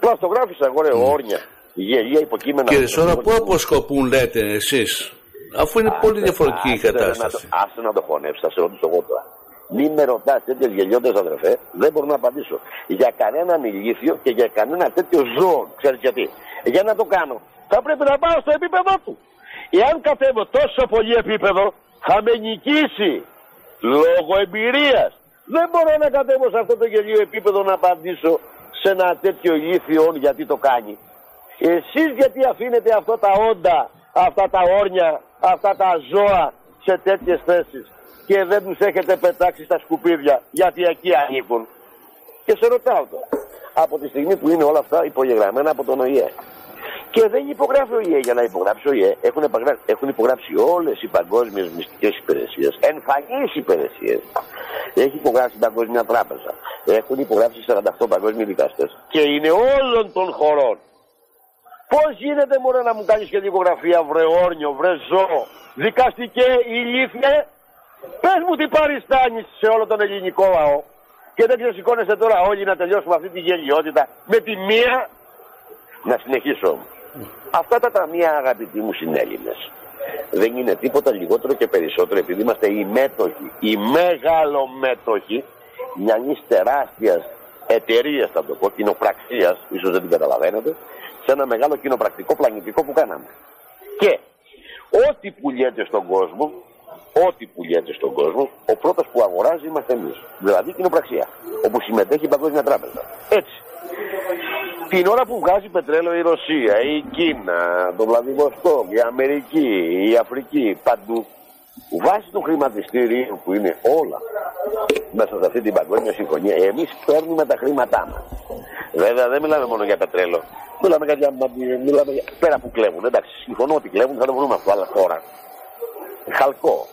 Πλαστογράφησα εγώ ρε mm. όρνια, γελία υποκείμενα. Κύριε Σόρα, πού αποσκοπούν λέτε εσείς, αφού είναι πολύ διαφορετική η κατάσταση. Άσε να το χωνέψει, θα σε ρωτήσω εγώ τώρα. Μην με ρωτάς τέτοιες γελιώτε αδερφέ, δεν μπορώ να απαντήσω. Για κανέναν ηλίθιο και για κανένα τέτοιο ζώο, ξέρεις γιατί. Για να το κάνω, θα πρέπει να πάω στο επίπεδο του. Εάν κατέβω τόσο πολύ επίπεδο, θα με νικήσει λόγω εμπειρίας. Δεν μπορώ να κατέβω σε αυτό το γελίο επίπεδο να απαντήσω σε ένα τέτοιο ηλίθιο γιατί το κάνει. Εσείς γιατί αφήνετε αυτά τα όντα, αυτά τα όρνια, αυτά τα ζώα σε τέτοιες θέσεις και δεν τους έχετε πετάξει στα σκουπίδια γιατί εκεί ανήκουν; Και σε ρωτάω τώρα, από τη στιγμή που είναι όλα αυτά υπογεγραμμένα από τον ΟΗΕ και δεν υπογράφει ο ΙΕ για να υπογράψει ο ΙΕ. Έχουν, έχουν υπογράψει όλες οι παγκόσμιες μυστικές υπηρεσίες, εμφανείς υπηρεσίες. Έχει υπογράψει η Παγκόσμια Τράπεζα. Έχουν υπογράψει 48 παγκόσμιοι δικαστές. Και είναι όλων των χωρών. Πώς γίνεται μόνο να μου κάνεις και δικογραφία, βρε όρνιο, βρε ζώο, δικαστικέ ηλίθιε. Πες μου τι παριστάνεις σε όλο τον ελληνικό λαό. Και δεν ξεσηκώνεσαι τώρα όλοι να τελειώσουμε αυτή τη γελιότητα με τη μία. Να συνεχίσω όμως. Αυτά τα ταμεία αγαπητοί μου συνέλληνες δεν είναι τίποτα λιγότερο και περισσότερο επειδή είμαστε οι μέτοχοι, οι μεγαλομέτοχοι μιας τεράστιας εταιρείας, θα το πω, κοινοπραξίας, ίσως δεν την καταλαβαίνετε, σε ένα μεγάλο κοινοπρακτικό πλανητικό που κάναμε. Και ό,τι πουλιέται στον κόσμο, ό,τι πουλιέται στον κόσμο, ο πρώτος που αγοράζει είμαστε εμείς. Δηλαδή κοινοπραξία, όπου συμμετέχει η Παγκόσμια Τράπεζα. Έτσι. Την ώρα που βγάζει πετρέλαιο η Ρωσία, η Κίνα, το Βλαδιβοστόκ, η Αμερική, η Αφρική, παντού, βάσει του χρηματιστήριου που είναι όλα μέσα σε αυτή την παγκόσμια συμφωνία, εμείς παίρνουμε τα χρήματά μας. Βέβαια δεν μιλάμε μόνο για πετρέλαιο. Μιλάμε για, μιλάμε για πέρα που κλέβουν. Εντάξει, συμφωνώ ότι κλέβουν, θα το βρούμε αυτό, αλλά τώρα. Χαλκό,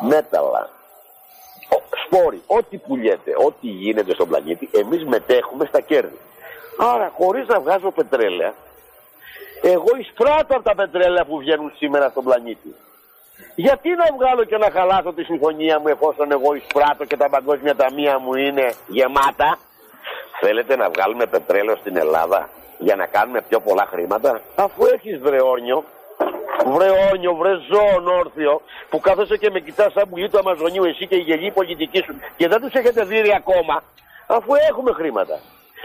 μέταλλα, σπόροι, ό,τι πουλιέται, ό,τι γίνεται στον πλανήτη, εμείς μετέχουμε στα κέρδη. Άρα χωρίς να βγάζω πετρέλαια, εγώ εισπράττω από τα πετρέλαια που βγαίνουν σήμερα στον πλανήτη. Γιατί να βγάλω και να χαλάσω τη συμφωνία μου εφόσον εγώ εισπράττω και τα παγκόσμια ταμεία μου είναι γεμάτα; Θέλετε να βγάλουμε πετρέλαιο στην Ελλάδα για να κάνουμε πιο πολλά χρήματα; Αφού έχεις βρεόρνιο, βρεόνιο, βρε ζώο όρθιο, που κάθεσαι και με κοιτάς σαν πουλί του Αμαζονίου εσύ και η γελή πολιτική σου και δεν τους έχετε δει ακόμα, αφού έχουμε χρήματα.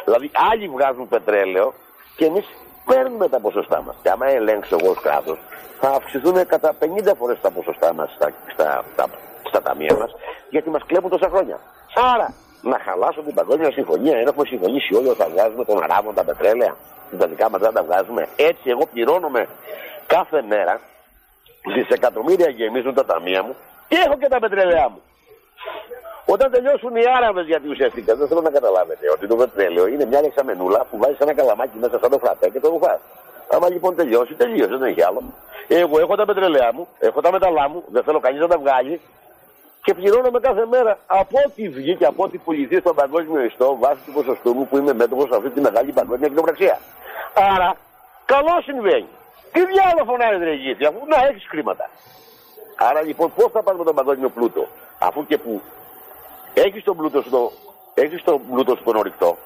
Δηλαδή άλλοι βγάζουν πετρέλαιο και εμείς παίρνουμε τα ποσοστά μας. Και άμα ελέγξω εγώ ως κράτος, θα αυξηθούν κατά 50 φορές τα ποσοστά μας στα, στα, στα, στα ταμεία μας, γιατί μας κλέβουν τόσα χρόνια. Άρα, να χαλάσω την παγκόσμια συμφωνία, ενώ έχουμε συμφωνήσει όλοι ότι θα βγάζουμε τον αράβων τα πετρέλαια, τα δικά μας δεν τα βγάζουμε. Έτσι, εγώ πληρώνομαι κάθε μέρα δισεκατομμύρια γεμίζουν τα ταμεία μου και έχω και τα πετρελαία μου. Όταν τελειώσουν οι Άραβες, γιατί ουσιαστικά δεν θέλω να καταλάβετε ότι το πετρέλαιο είναι μια εξαμενούλα που βάζει ένα καλαμάκι μέσα σαν το φραπέ και το ρουφά. Άμα λοιπόν τελειώσει, τελείωσε, δεν έχει άλλο. Εγώ έχω τα πετρελαία μου, έχω τα μεταλλά μου, δεν θέλω κανείς να τα βγάλει και πληρώνομαι κάθε μέρα από ό,τι βγει και από ό,τι πουληθεί στον παγκόσμιο ιστό βάσει του ποσοστού μου που είμαι μέτωπος σε αυτή τη μεγάλη παγκόσμια κοινοπραξία. Άρα, καλό συμβαίνει. Τι διάλογο φωνάζει ρε αφού να έχεις χρήματα. Άρα λοιπόν πώς θα πάρουμε τον παγκόσμιο πλούτο, αφού και που έχεις τον πλούτο στο, έχεις τον πλούτο στον ορυκτό,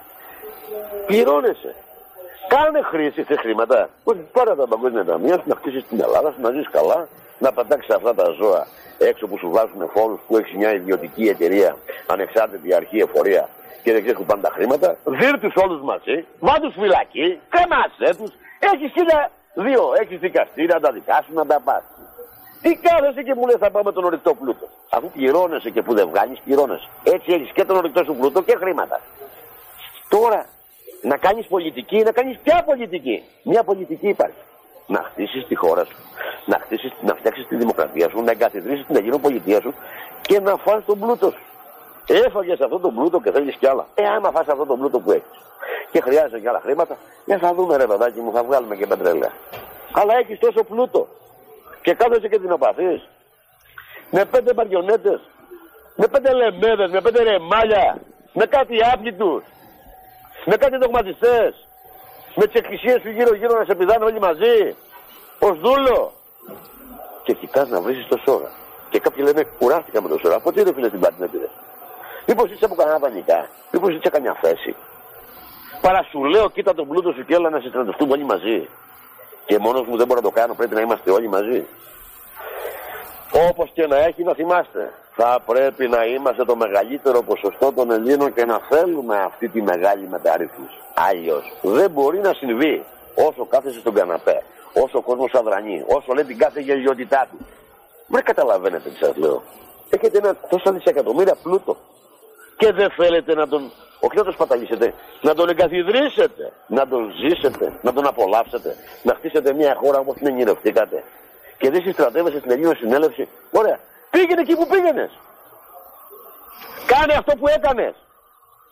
πληρώνεσαι. Κάνε χρήση σε χρήματα. Όχι, πάρε τα παγκόσμια ταμεία, να χτίσεις την Ελλάδα, να ζεις καλά, να πατάξει αυτά τα ζώα έξω που σου βάζουν φόρους που έχεις μια ιδιωτική εταιρεία, ανεξάρτητη αρχή εφορία και δεν ξέρεις που πάνε τα χρήματα. Δίρ τους όλους μαζί, βά τους φυλακή, κρεμάσέ τους, έχεις χίλια δύο, έχεις δικαστήρια, να τα δικάσουν, να τα πας. Τι κάθεσαι και μου λες θα πάμε τον ορεικτό πλούτο. Αφού πληρώνεσαι και που δεν βγάλεις, πληρώνεσαι. Έτσι έχεις και τον ορεικτό σου πλούτο και χρήματα. Τώρα να κάνεις πολιτική, να κάνεις ποια πολιτική; Μια πολιτική υπάρχει. Να χτίσεις τη χώρα σου, να, χτίσεις, να φτιάξεις τη δημοκρατία σου, να εγκαθιδρύσεις την Αγγλική πολιτεία σου και να φας τον πλούτο σου. Έφαγες αυτό τον πλούτο και θέλεις κι άλλα. Ε, άμα φας αυτό τον πλούτο που έχεις και χρειάζεται κι άλλα χρήματα, για θα δούμε ρε παιδάκι μου, θα βγάλουμε και πετρέλαια. Αλλά έχεις τόσο πλούτο και κάθεσαι και την οπαθείς με πέντε μαριονέτες, με πέντε λεμέδες, με πέντε ρεμάλια, με κάτι άπλητους, με κάτι δογματιστές, με τις εκκλησίες που γύρω γύρω να σε πηδάνε όλοι μαζί, ως δούλο. Και κοιτάς να βρεις το σώμα. Και κάποιοι λένε κουράστηκα με το σώμα. Από τι ρε φίλε την να πήρες; Μήπως είσαι από κανένα πανικά, μήπως είσαι καμιά θέση. Παρά σου λέω κοίτα τον πλούτο σου και έλα να συστρατευτούμε όλοι μαζί. Και μόνος μου δεν μπορώ να το κάνω, πρέπει να είμαστε όλοι μαζί. Όπως και να έχει να θυμάστε, θα πρέπει να είμαστε το μεγαλύτερο ποσοστό των Ελλήνων και να θέλουμε αυτή τη μεγάλη μεταρρύθμιση. Αλλιώς δεν μπορεί να συμβεί όσο κάθεσε στον καναπέ, όσο ο κόσμος αδρανεί, όσο λέει την κάθε γελιότητά του. Δεν καταλαβαίνετε τι σας λέω. Έχετε ένα τόσα δισεκατομμύρια πλούτο και δεν θέλετε να τον, όχι να τον σπαταλίσετε, να τον εγκαθιδρύσετε, να τον ζήσετε, να τον απολαύσετε, να χτίσετε μια χώρα όπως την ενηρευτήκατε και δεν συστρατεύεσαι στην Ελλήνων συνέλευση. Ωραία. Πήγαινε εκεί που πήγαινες. Κάνε αυτό που έκανες.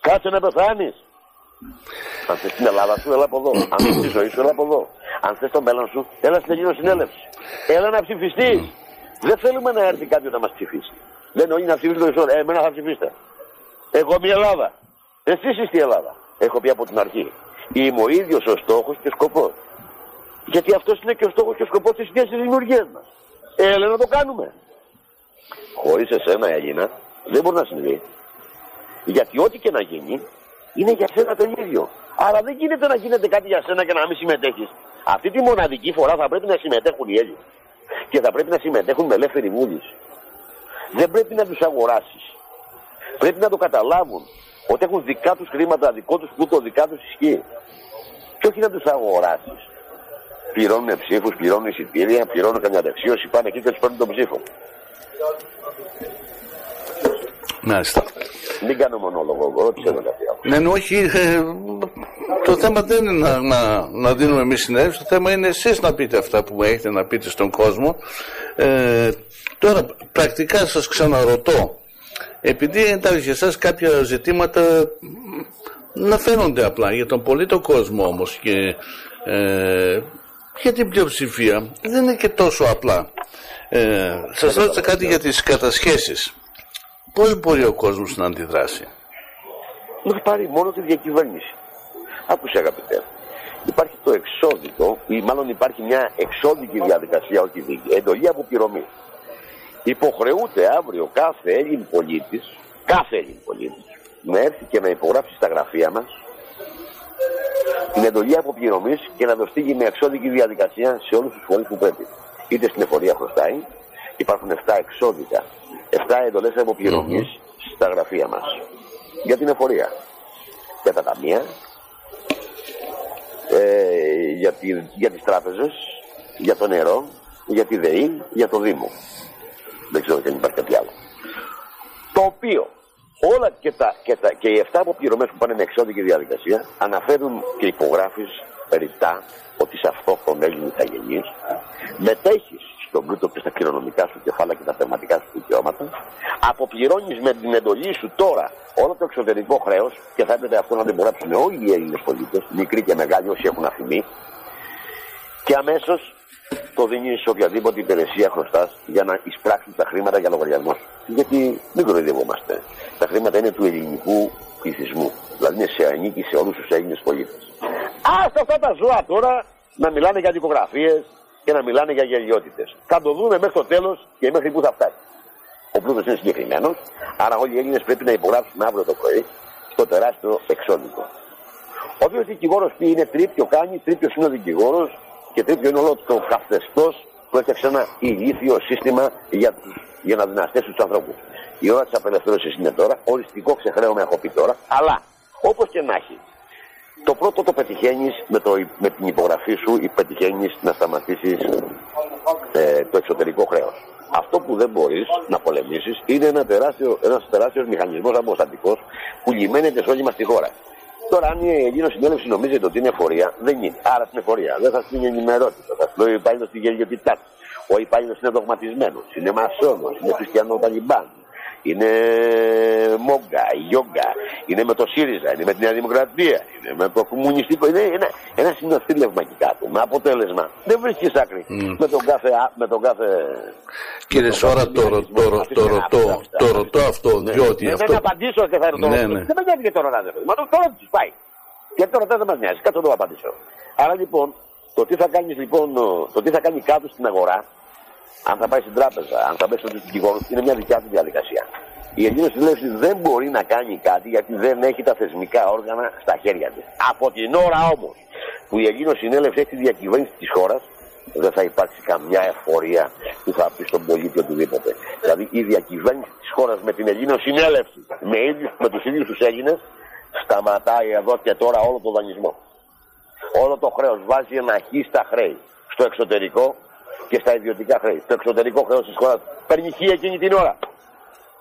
Κάτσε να πεθάνεις. Αν θες την Ελλάδα σου, έλα από εδώ. Αν θες τη ζωή σου, έλα από εδώ. Αν θες το μέλλον σου, έλα στην Ελλήνων συνέλευση. Έλα να ψηφιστείς. Δεν θέλουμε να έρθει κάποιος να μας ψηφίσει. Λένε όλοι να ψηφίσουν το Ε, εμένα θα ψηφίσετε. Εγώ μια Ελλάδα. Εσύ είσαι στη Ελλάδα. Έχω πει από την αρχή. Είμαι ο ίδιος ο στόχος και σκοπός. Γιατί αυτός είναι και ο στόχος και ο σκοπός της ίδια δημιουργίας μας. Έλα να το κάνουμε. Χωρίς εσένα, Έλληνα, δεν μπορεί να συμβεί. Γιατί ό,τι και να γίνει είναι για σένα το ίδιο. Άρα δεν γίνεται να γίνεται κάτι για σένα και να μην συμμετέχεις. Αυτή τη μοναδική φορά θα πρέπει να συμμετέχουν οι Έλληνες. Και θα πρέπει να συμμετέχουν με ελεύθερη βούληση. Δεν πρέπει να τους αγοράσεις. Πρέπει να το καταλάβουν ότι έχουν δικά τους χρήματα, δικό τους πλούτο, δικά τους ισχύ. Και όχι να τους αγοράσεις πληρώνουν ψήφους, πληρώνουν εισιτήρια, πληρώνουν καμιά δεξίωση, πάνε εκεί και τους παίρνουν τον ψήφο. Μάλιστα. Μην κάνω μονόλογο, εγώ ρώτησε με κάτι άλλο. Ναι, όχι. Ε, το θέμα δεν είναι να, να, να δίνουμε εμείς συνέντευξη, το θέμα είναι εσείς να πείτε αυτά που έχετε να πείτε στον κόσμο. Ε, τώρα, πρακτικά σας ξαναρωτώ, επειδή εντάξει για εσά κάποια ζητήματα να φαίνονται απλά για τον πολίτο κόσμο όμως και ε, για την πλειοψηφία δεν είναι και τόσο απλά. Ε, σας ρώτησα κάτι για τις κατασχέσεις. Πώς μπορεί ο κόσμος να αντιδράσει; Να πάρει μόνο τη διακυβέρνηση. Άκουσε αγαπητέ. Υπάρχει το εξώδικο, ή μάλλον υπάρχει μια εξώδικη διαδικασία, όχι δίκη, εντολή αποπληρωμής. Υποχρεούται αύριο κάθε Έλλην πολίτης, κάθε Έλλην πολίτης, να έρθει και να υπογράψει στα γραφεία μας την εντολή αποπληρωμής και να το στείλει με εξώδικη διαδικασία σε όλους τους φορείς που πρέπει. Είτε στην εφορία χρωστάει, υπάρχουν 7 εξώδικα, 7 εντολές αποπληρωμής mm-hmm. στα γραφεία μας. Για την εφορία. Για τα ταμεία, ε, για, τη, για τις τράπεζες, για το νερό, για τη ΔΕΗ, για το Δήμο. Δεν ξέρω αν υπάρχει κάτι άλλο. Το οποίο όλα και, τα, και, τα, και οι 7 αποπληρωμές που πάνε με εξώδικη διαδικασία αναφέρουν και υπογράφεις ρητά ότι σε αυτό τον Έλληνο ηθαγενής μετέχεις στον πλούτο και στα κληρονομικά σου κεφάλαια και τα θεματικά σου δικαιώματα, αποπληρώνεις με την εντολή σου τώρα όλο το εξωτερικό χρέος και θα έπρεπε αυτό να δεν μπορέσουν όλοι οι Έλληνες πολίτες, μικροί και μεγάλοι όσοι έχουν αφημί, και αμέσως το δίνει σε οποιαδήποτε υπηρεσία χρωστά για να εισπράξει τα χρήματα για λογαριασμό σου. Γιατί μην κοροϊδευόμαστε. Τα χρήματα είναι του ελληνικού πληθυσμού. Δηλαδή είναι σε ανήκει σε όλους τους Έλληνες πολίτες. Α αυτά τα ζώα τώρα να μιλάνε για δικογραφίες, και να μιλάνε για γελιότητες. Θα το δούμε μέχρι το τέλος και μέχρι που θα φτάσει. Ο πλούτος είναι συγκεκριμένος, άρα όλοι οι Έλληνες πρέπει να υπογράψουν αύριο το πρωί στο τεράστιο εξώδικο. Ο οποίο δικηγόρος τι είναι, τρίπιο κάνει, τρίπιο είναι ο δικηγόρος και τρίπιο είναι όλο το καθεστώς που έφτιαξε ένα ηλίθιο σύστημα για, για να δυναστέσει τους ανθρώπους. Η ώρα της απελευθέρωσης είναι τώρα, οριστικό ξεχρέωμα έχω πει τώρα, αλλά όπως και να έχει, το πρώτο το πετυχαίνεις με, με την υπογραφή σου ή πετυχαίνεις να σταματήσεις ε, το εξωτερικό χρέος. Αυτό που δεν μπορείς να πολεμήσεις είναι ένα τεράστιο, ένας τεράστιος μηχανισμός αποστατικός που λιμένεται σε όλη μας τη χώρα. Τώρα, αν η Ελλήνο συνέλευση νομίζετε ότι είναι εφορία, δεν είναι. Άρα στην εφορία δεν θα την ενημερότητα. Θα σου λέει ο υπάλληλος στη γελιοτητά του. Ο υπάλληλος είναι δογματισμένος, είναι μασόνος, είναι χριστιανό ταλιμπάν, είναι Μόγκα, Γιόγκα, είναι με το ΣΥΡΙΖΑ, είναι με τη Νέα Δημοκρατία, είναι με το κομμουνιστικό. Είναι ένα, ένα συνοθήλευμα εκεί κάτω. Με αποτέλεσμα δεν βρίσκεις άκρη mm. με, τον κάθε, με τον κάθε. Κύριε Σόρα, το, ρωτώ, το ρωτώ αυτό, διότι αυτό. Δεν απαντήσω και θα ρωτώ. Ναι, ναι. Δεν με νοιάζει και τώρα να Μα το τώρα τους πάει. Γιατί τώρα δεν μας νοιάζει, κάτω να το απαντήσω. Άρα λοιπόν, το τι θα κάνεις λοιπόν, το τι θα κάνει κάτω στην αγορά αν θα πάει στην τράπεζα, αν θα πάει στον δικηγόρο, είναι μια δικιά του διαδικασία. Η Ελληνική Συνέλευση δεν μπορεί να κάνει κάτι γιατί δεν έχει τα θεσμικά όργανα στα χέρια της. Από την ώρα όμως που η Ελληνική Συνέλευση έχει τη διακυβέρνηση της χώρας, δεν θα υπάρξει καμιά εφορία που θα πει στον πολίτη οτιδήποτε. Δηλαδή η διακυβέρνηση της χώρας με την Ελληνική Συνέλευση, με, με τους ίδιους τους Έλληνες, σταματάει εδώ και τώρα όλο το δανεισμό. Όλο το χρέος βάζει ένα χ στα χρέη. Στο εξωτερικό και στα ιδιωτικά χρέη. Το εξωτερικό χρέος της χώρας παίρνει χ εκείνη την ώρα.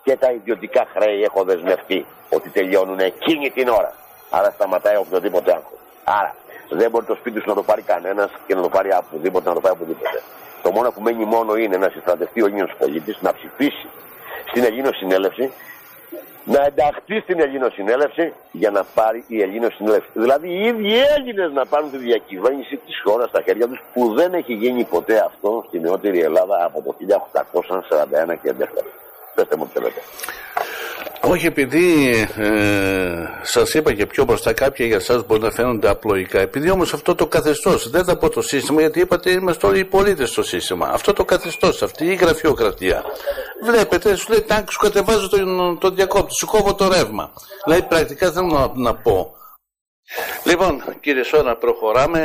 Και τα ιδιωτικά χρέη έχω δεσμευτεί ότι τελειώνουν εκείνη την ώρα. Άρα σταματάει οποιοδήποτε άγχος. Άρα δεν μπορεί το σπίτι σου να το πάρει κανένας και να το πάρει οπουδήποτε, να το πάει οπουδήποτε. Το μόνο που μένει μόνο είναι να συστρατευτεί ο Έλληνα πολίτης, να ψηφίσει στην Ελλήνο Συνέλευση να ενταχθεί στην Ελληνοσυνέλευση για να πάρει η Ελληνοσυνέλευση. Δηλαδή οι ίδιοι Έλληνες να πάρουν τη διακυβέρνηση της χώρας στα χέρια τους που δεν έχει γίνει ποτέ αυτό στη νεότερη Ελλάδα από το 1841 και εντεύθυνα. Πετε μου τι θέλετε. Όχι, επειδή ε, σας είπα και πιο μπροστά, κάποια για εσά μπορεί να φαίνονται απλοϊκά. Επειδή όμως αυτό το καθεστώς, δεν θα πω το σύστημα, γιατί είπατε είμαστε όλοι οι πολίτες στο σύστημα. Αυτό το καθεστώς, αυτή η γραφειοκρατία. Βλέπετε, σου λέει τάγκ, σου κατεβάζω τον, τον διακόπτη, σου κόβω το ρεύμα. Δηλαδή, πρακτικά θέλω να, να πω. Λοιπόν, κύριε Σόνα, προχωράμε.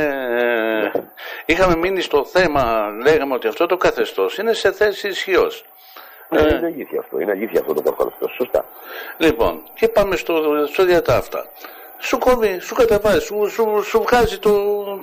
Ε, είχαμε μείνει στο θέμα, λέγαμε ότι αυτό το καθεστώς είναι σε θέση ισχύως. Ναι, είναι αλήθεια αυτό. Είναι αλήθεια αυτό το καθόλου. Σωστά. Λοιπόν, και πάμε στο, στο διατάφτα. Σου κόβει, σου καταβάζει, σου, σου, σου βγάζει το,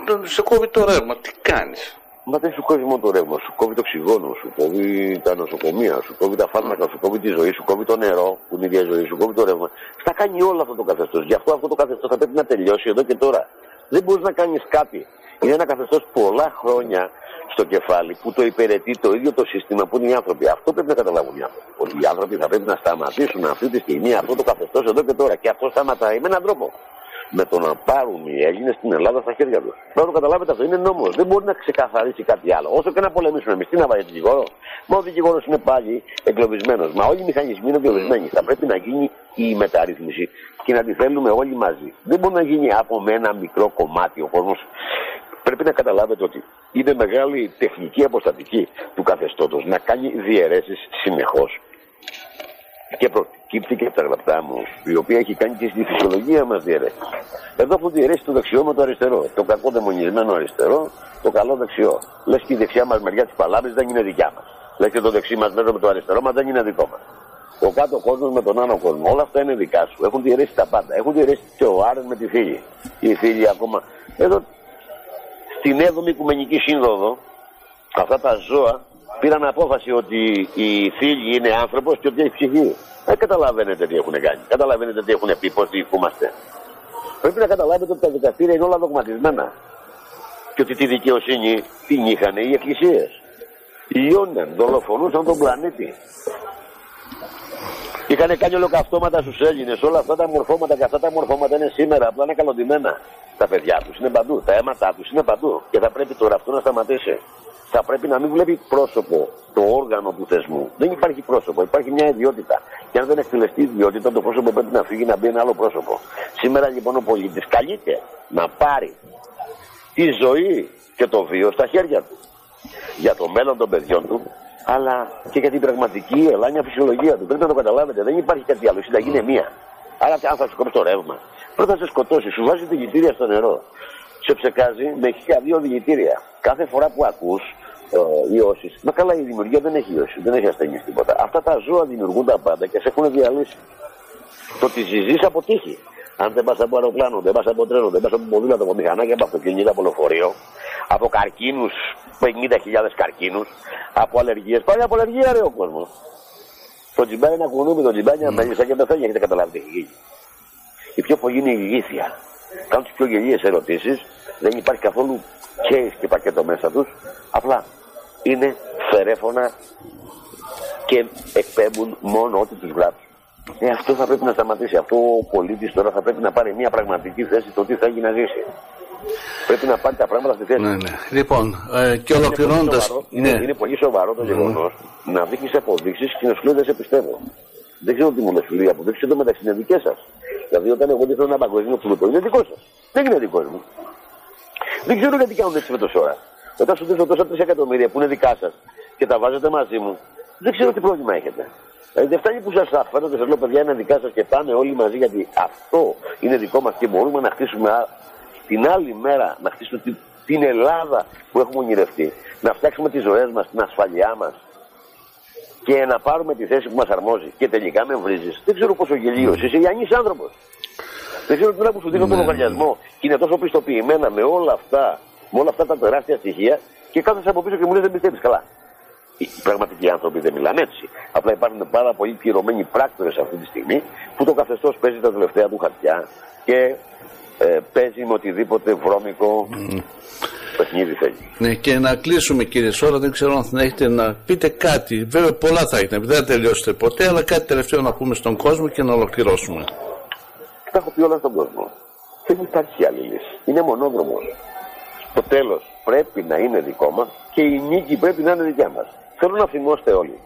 το, σε κόβει το ρεύμα. Τι κάνεις; Μα δεν σου κόβει μόνο το ρεύμα, σου κόβει το οξυγόνο, σου κόβει τα νοσοκομεία, σου κόβει τα φάρμακα, σου κόβει τη ζωή, σου κόβει το νερό που είναι η ίδια ζωή, σου κόβει το ρεύμα. Στα κάνει όλο αυτό το καθεστώς. Γι' αυτό αυτό το καθεστώς θα πρέπει να τελειώσει εδώ και τώρα. Δεν μπορείς να κάνεις κάτι. Είναι ένα καθεστώς πολλά χρόνια στο κεφάλι που το υπηρετεί το ίδιο το σύστημα που είναι οι άνθρωποι. Αυτό πρέπει να καταλάβουν οι άνθρωποι. Ότι οι άνθρωποι θα πρέπει να σταματήσουν αυτή τη στιγμή αυτό το καθεστώς εδώ και τώρα. Και αυτό σταματάει με έναν τρόπο. Με το να πάρουν οι Έλληνες στην Ελλάδα στα χέρια τους. Πρέπει να το καταλάβετε αυτό. Είναι νόμος. Δεν μπορεί να ξεκαθαρίσει κάτι άλλο. Όσο και να πολεμήσουμε εμείς, τι να βάλει δικηγόρο. Μα ο δικηγόρος είναι πάλι εγκλωβισμένος. Μα όλοι οι μηχανισμοί είναι εγκλωβισμένοι. Θα πρέπει να γίνει η μεταρρύθμιση και να τη θέλουμε όλοι μαζί. Δεν μπορεί να γίνει από με ένα μικρό κομμάτι ο κόσμος πρέπει να καταλάβετε ότι είναι μεγάλη τεχνική αποστατική του καθεστώτος να κάνει διαιρέσεις συνεχώς. Και προκύπτει και από τα γραπτά μου, η οποία έχει κάνει και στη φυσιολογία μας διαιρέσεις. Εδώ έχω διαιρέσει το δεξιό με το αριστερό. Το κακό δαιμονισμένο αριστερό, το καλό δεξιό. Λες και η δεξιά μας μεριά της παλάβης δεν είναι δικιά μας. Λες και το δεξί μας μέρο με το αριστερό μας δεν είναι δικό μας. Ο κάτω κόσμος με τον άνω κόσμο. Όλα αυτά είναι δικά σου. Έχουν διαιρέσει τα πάντα. Έχουν διαιρέσει και ο Άρεν με τη φίλη. Η φίλη ακόμα. Εδώ Στην 7η Οικουμενική Σύνοδο, αυτά τα ζώα πήραν απόφαση ότι η θήλη είναι άνθρωπος και ότι έχει ψυχή. Δεν καταλαβαίνετε τι έχουν κάνει. Καταλαβαίνετε τι έχουν πει, πώς διοικούμαστε. Πρέπει να καταλάβετε ότι τα δικαστήρια είναι όλα δογματισμένα. Και ότι τη δικαιοσύνη την είχαν οι εκκλησίες. Λιώναν, δολοφονούσαν τον πλανήτη. Είχαν κάνει ολοκαυτώματα στους Έλληνες. Όλα αυτά τα μορφώματα και αυτά τα μορφώματα είναι σήμερα απλά είναι καλοντημένα. Τα παιδιά τους είναι παντού. Τα αίματά τους είναι παντού. Και θα πρέπει τώρα αυτό να σταματήσει. Θα πρέπει να μην βλέπει πρόσωπο το όργανο του θεσμού. Δεν υπάρχει πρόσωπο. Υπάρχει μια ιδιότητα. Και αν δεν εκτελεστεί η ιδιότητα, το πρόσωπο πρέπει να φύγει να μπει ένα άλλο πρόσωπο. Σήμερα λοιπόν ο πολίτης καλείται να πάρει τη ζωή και το βίο στα χέρια του. Για το μέλλον των παιδιών του, αλλά και για την πραγματική ελάνια φυσιολογία του. Πρέπει να το καταλάβετε. Δεν υπάρχει κάτι άλλο. Η συνταγή είναι μία. Άρα, αν θα σου κόψει το ρεύμα, πρώτα θα σε σκοτώσει. Σου βάζει τη γητήρια στο νερό. Σε ψεκάζει με χίλια δύο δηλητήρια. Κάθε φορά που ακούς ε, ιώσεις, μα καλά η δημιουργία δεν έχει ιώσεις, δεν έχει ασθενεί τίποτα. Αυτά τα ζώα δημιουργούν τα πάντα και σε έχουν διαλύσει. Το ότι ζεις από τύχη. Αν δεν πας από αεροπλάνο, δεν πας από τρένο, δεν πας από ποδήλατο, από μηχανάκια, από αυτοκίνητα, από λεωφορείο, από καρκίνους, 50.000 καρκίνους, από αλλεργίες. Πάει από αλλεργία, ρε ο κόσμος. Το τζιμπάνι να κουνούμε, το τζιμπάνι να μέλισσα και πεθαίνει, έχετε καταλάβει τι έχει γίνει. Η πιο πολύ είναι η ηλίθεια. Κάνουν τις πιο γελίες ερωτήσεις, δεν υπάρχει καθόλου case και πακέτο μέσα τους. Απλά είναι φερέφωνα και εκπέμπουν μόνο ό,τι τους γράφει. Ε, αυτό θα πρέπει να σταματήσει. Αυτό ο πολίτης τώρα θα πρέπει να πάρει μια πραγματική θέση το τι θα έχει να ζήσει. Πρέπει να πάρει τα πράγματα στη θέση. Ναι, ναι. Λοιπόν, ε, και ολοκληρώνοντας. Είναι, είναι, πολύ σοβαρό το γεγονός mm. να δείχνεις αποδείξεις και να σου λέει δεν σε πιστεύω. Δεν ξέρω τι μου λες, λέει. Αποδείξεις εδώ μεταξύ είναι δικές σας. Δηλαδή, όταν εγώ δεν θέλω ένα παγκοσμίο πλούτο, είναι δικός σας. Δεν είναι δικός μου. Δεν ξέρω γιατί κάνουν έτσι με το σώρα. Όταν σου δίνω τόσα τρει εκατομμύρια που είναι δικά σας και τα βάζετε μαζί μου, δεν ξέρω τι πρόβλημα έχετε. Δηλαδή δεν φτάνει που σας αφαίρω και σας λέω παιδιά είναι δικά σας και πάνε όλοι μαζί γιατί αυτό είναι δικό μας και μπορούμε να χτίσουμε την άλλη μέρα, να χτίσουμε την, την Ελλάδα που έχουμε ονειρευτεί, να φτιάξουμε τις ζωές μας, την ασφαλειά μας και να πάρουμε τη θέση που μας αρμόζει. Και τελικά με βρίζεις. Δεν ξέρω πόσο γελίος είσαι, Γιάννης άνθρωπος. Δεν ξέρω τώρα που σου δίνω τον ναι. λογαριασμό και είναι τόσο πιστοποιημένα με όλα αυτά, με όλα αυτά τα τεράστια στοιχεία και κάθεσαι από πίσω και μου λες δεν πιστεύεις καλά. Οι πραγματικοί άνθρωποι δεν μιλάνε έτσι. Απλά υπάρχουν πάρα πολλοί πληρωμένοι πράκτορες αυτή τη στιγμή που το καθεστώς παίζει τα τελευταία του χαρτιά και ε, παίζει με οτιδήποτε βρώμικο mm. παιχνίδι θέλει. Ναι, και να κλείσουμε κύριε Σόρα, δεν ξέρω αν θα έχετε να πείτε κάτι. Βέβαια, πολλά θα έχετε, δεν θα τελειώσετε ποτέ, αλλά κάτι τελευταίο να πούμε στον κόσμο και να ολοκληρώσουμε. Τα έχω πει όλα στον κόσμο. Δεν υπάρχει άλλη λύση. Είναι μονόδρομος. Το τέλος πρέπει να είναι δικό μας και η νίκη πρέπει να είναι δικιά μας. Θέλω να θυμόστε όλοι.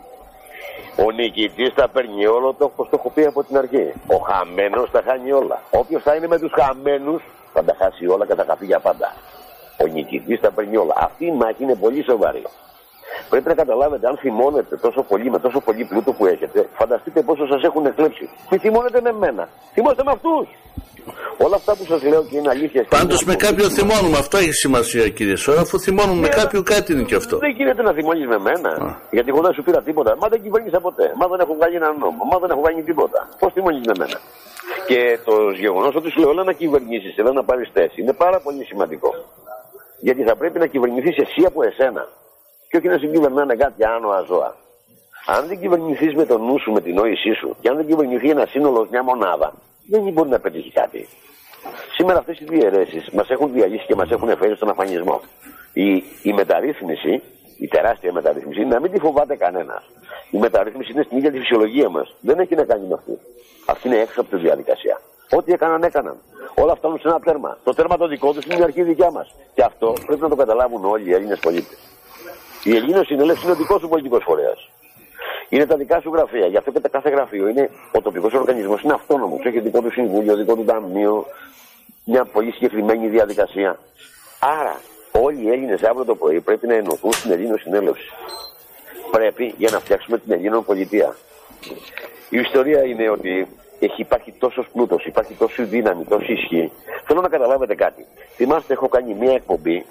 Ο νικητής θα παίρνει όλο το όπως το έχω πει από την αρχή. Ο χαμένος θα χάνει όλα. Όποιος θα είναι με τους χαμένους θα τα χάσει όλα και θα χαθεί για πάντα. Ο νικητής θα παίρνει όλα. Αυτή η μάχη είναι πολύ σοβαρή. Πρέπει να καταλάβετε, αν θυμώνετε τόσο πολύ με τόσο πολύ πλούτο που έχετε, φανταστείτε πόσο σας έχουν εκλέψει. Μη θυμώνετε με μένα. Θυμώστε με αυτούς. Όλα αυτά που σας λέω και είναι αλήθεια. Πάντως με κάποιον θυμώνουμε. Αυτό έχει σημασία κύριε Σόρα. Αφού θυμώνουμε με ναι, κάποιον κάτι είναι και αυτό. Δεν γίνεται να θυμώνεις με μένα. Α. Γιατί εγώ δεν σου πήρα τίποτα. Μα δεν κυβέρνησα ποτέ. Μα δεν έχω κάνει έναν νόμο. Μα δεν έχω κάνει τίποτα. Πώς θυμώνεις με μένα. Και το γεγονός ότι σου λέω όλα να κυβερνήσεις, έλα να πάρεις θέση είναι πάρα πολύ σημαντικό. Γιατί θα πρέπει να κυβερνηθείς εσύ από εσένα και όχι να συγκυβερνάνε κάτι άνοα ζώα. Αν δεν κυβερνηθείς με τον νου σου, με την νόησή σου, και αν δεν κυβερνηθεί ένα σύνολο, μια μονάδα, δεν μπορεί να πετύχει κάτι. Σήμερα αυτές οι διαιρέσει μας έχουν διαλύσει και μας έχουν φέρει στον αφανισμό. Η, η μεταρρύθμιση, η τεράστια μεταρρύθμιση, να μην τη φοβάται κανένας. Η μεταρρύθμιση είναι στην ίδια τη φυσιολογία μας. Δεν έχει να κάνει με αυτή. Αυτή είναι έξω από τη διαδικασία. Ό,τι έκαναν, έκαναν. Όλα φτάνουν σε ένα τέρμα. Το τέρμα το δικό τους είναι η αρχή δικιά μας. Και αυτό πρέπει να το καταλάβουν όλοι οι Έλληνες πολίτες. Η Ελληνική Συνέλευση είναι ο δικός σου πολιτικός φορέας. Είναι τα δικά σου γραφεία. Γι' αυτό και τα κάθε γραφείο είναι ο τοπικός οργανισμός. Είναι αυτόνομος. Έχει δικό του συμβούλιο, δικό του ταμείο, μια πολύ συγκεκριμένη διαδικασία. Άρα, όλοι οι Έλληνες αύριο το πρωί πρέπει να ενωθούν στην Ελλήνο Συνέλευση. Πρέπει για να φτιάξουμε την Ελλήνων πολιτεία. Η ιστορία είναι ότι έχει υπάρχει τόσος πλούτος, υπάρχει τόση δύναμη, τόση ισχύ. Θέλω να καταλάβετε κάτι. Θυμάστε, έχω κάνει μία εκπομπή,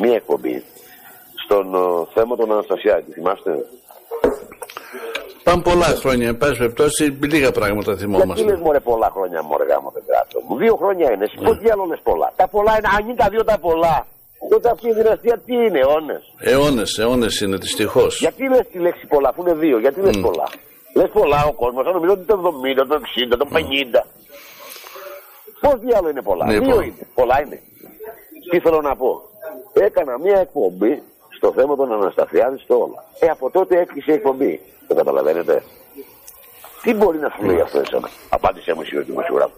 μία εκπομπή στον uh, θέμα των Αναστασιάκη, θυμάστε; Πάμε πολλά χρόνια, εν πάση περιπτώσει, λίγα πράγματα θυμόμαστε. Γιατί λες μωρέ πολλά χρόνια μωρέ γάμο δεν μου. Δύο χρόνια είναι, εσύ πώς διάλογες πολλά. Τα πολλά είναι, αν είναι τα δύο τα πολλά. Τότε αυτή η δυναστεία τι είναι, αιώνες. Αιώνες, αιώνες είναι δυστυχώς. Γιατί λες τη λέξη πολλά, αφού είναι δύο, γιατί λες mm. πολλά. Λες πολλά ο κόσμος, αν νομίζω ότι το 70, το 60, το 50. Mm. Πώς διάλογο είναι πολλά. Ναι, δύο είναι. Πολλά είναι. Τι θέλω να πω. Έκανα μια εκπομπή στο θέμα των Αναστασιάδης στο όλα. Ε, από τότε έκλεισε η εκπομπή. Το καταλαβαίνετε. Τι μπορεί να σου λέει αυτό εσένα; Απάντησε μου εσύ ο δημοσιογράφο.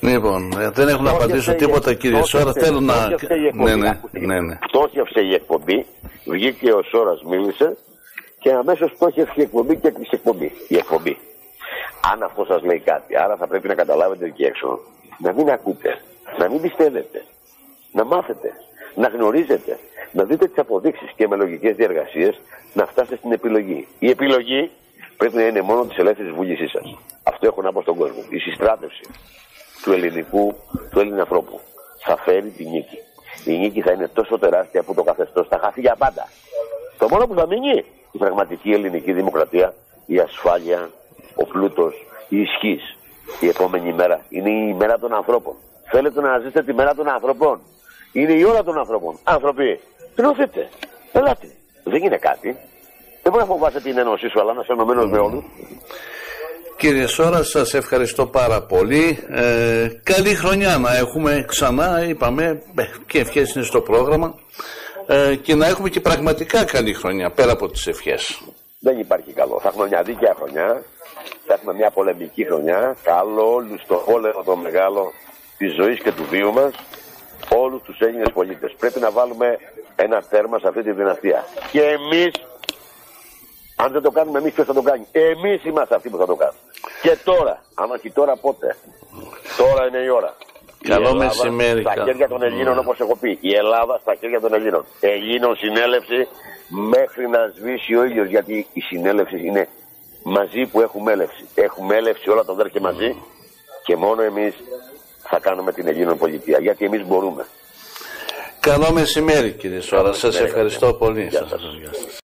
Λοιπόν, ε, δεν έχουν να απαντήσω τίποτα κύριε Σόρα. Θέλω να. Ναι, ναι, ναι, ναι. Πτώχευσε η εκπομπή. Βγήκε ο Σόρας, μίλησε. Και αμέσως πτώχευσε η εκπομπή και έκλεισε εκπομπή. Η εκπομπή. Αν αυτό σας λέει κάτι, άρα θα πρέπει να καταλάβετε εκεί έξω να μην ακούτε, να μην πιστεύετε, να μάθετε, να γνωρίζετε, να δείτε τις αποδείξεις και με λογικές διεργασίες να φτάσετε στην επιλογή. Η επιλογή πρέπει να είναι μόνο της ελεύθερης βούλησής σας. Αυτό έχω να πω στον κόσμο. Η συστράτευση του ελληνικού, του Έλληνα ανθρώπου θα φέρει τη νίκη. Η νίκη θα είναι τόσο τεράστια που το καθεστώς θα χάσει για πάντα. Το μόνο που θα μείνει η πραγματική ελληνική δημοκρατία, η ασφάλεια, ο πλούτος, η ισχύς. Η επόμενη μέρα είναι η μέρα των ανθρώπων. Θέλετε να ζήσετε τη μέρα των ανθρώπων; Είναι η ώρα των ανθρώπων. Άνθρωποι, τρώθετε. Ελάτε. Δεν είναι κάτι. Δεν μπορεί να φοβάσαι την ένωσή σου, αλλά να είσαι ενωμένος με όλους. Κύριε Σόρα, σας ευχαριστώ πάρα πολύ. Ε, καλή χρονιά να έχουμε ξανά, είπαμε, ε, και ευχές είναι στο πρόγραμμα. Ε, και να έχουμε και πραγματικά καλή χρονιά, πέρα από τις ευχές. Δεν υπάρχει καλό. Θα έχουμε μια δίκαια χρονιά, θα έχουμε μια πολεμική χρονιά, καλό όλους το πόλεμο το μεγάλο της ζωής και του βίου μας, όλους τους Έλληνες πολίτες. Πρέπει να βάλουμε ένα τέρμα σε αυτή τη δυναστεία. Και εμείς αν δεν το κάνουμε εμείς, ποιος θα το κάνει; Εμείς είμαστε αυτοί που θα το κάνουμε. Και τώρα, αν όχι τώρα, πότε; Τώρα είναι η ώρα. Καλό μεσημέρι. Στα χέρια των Ελλήνων, όπως έχω πει. Η Ελλάδα στα χέρια των Ελλήνων. Ελλήνων συνέλευση μέχρι να σβήσει ο ήλιος. Γιατί η συνέλευση είναι μαζί που έχουμε έλευση. Έχουμε έλευση όλα τα αδέρφια μαζί και μόνο εμείς θα κάνουμε την Ελλήνων πολιτεία. Γιατί εμείς μπορούμε. Καλό μεσημέρι κύριε Σόρα. Σας ευχαριστώ πολύ. Γεια σας.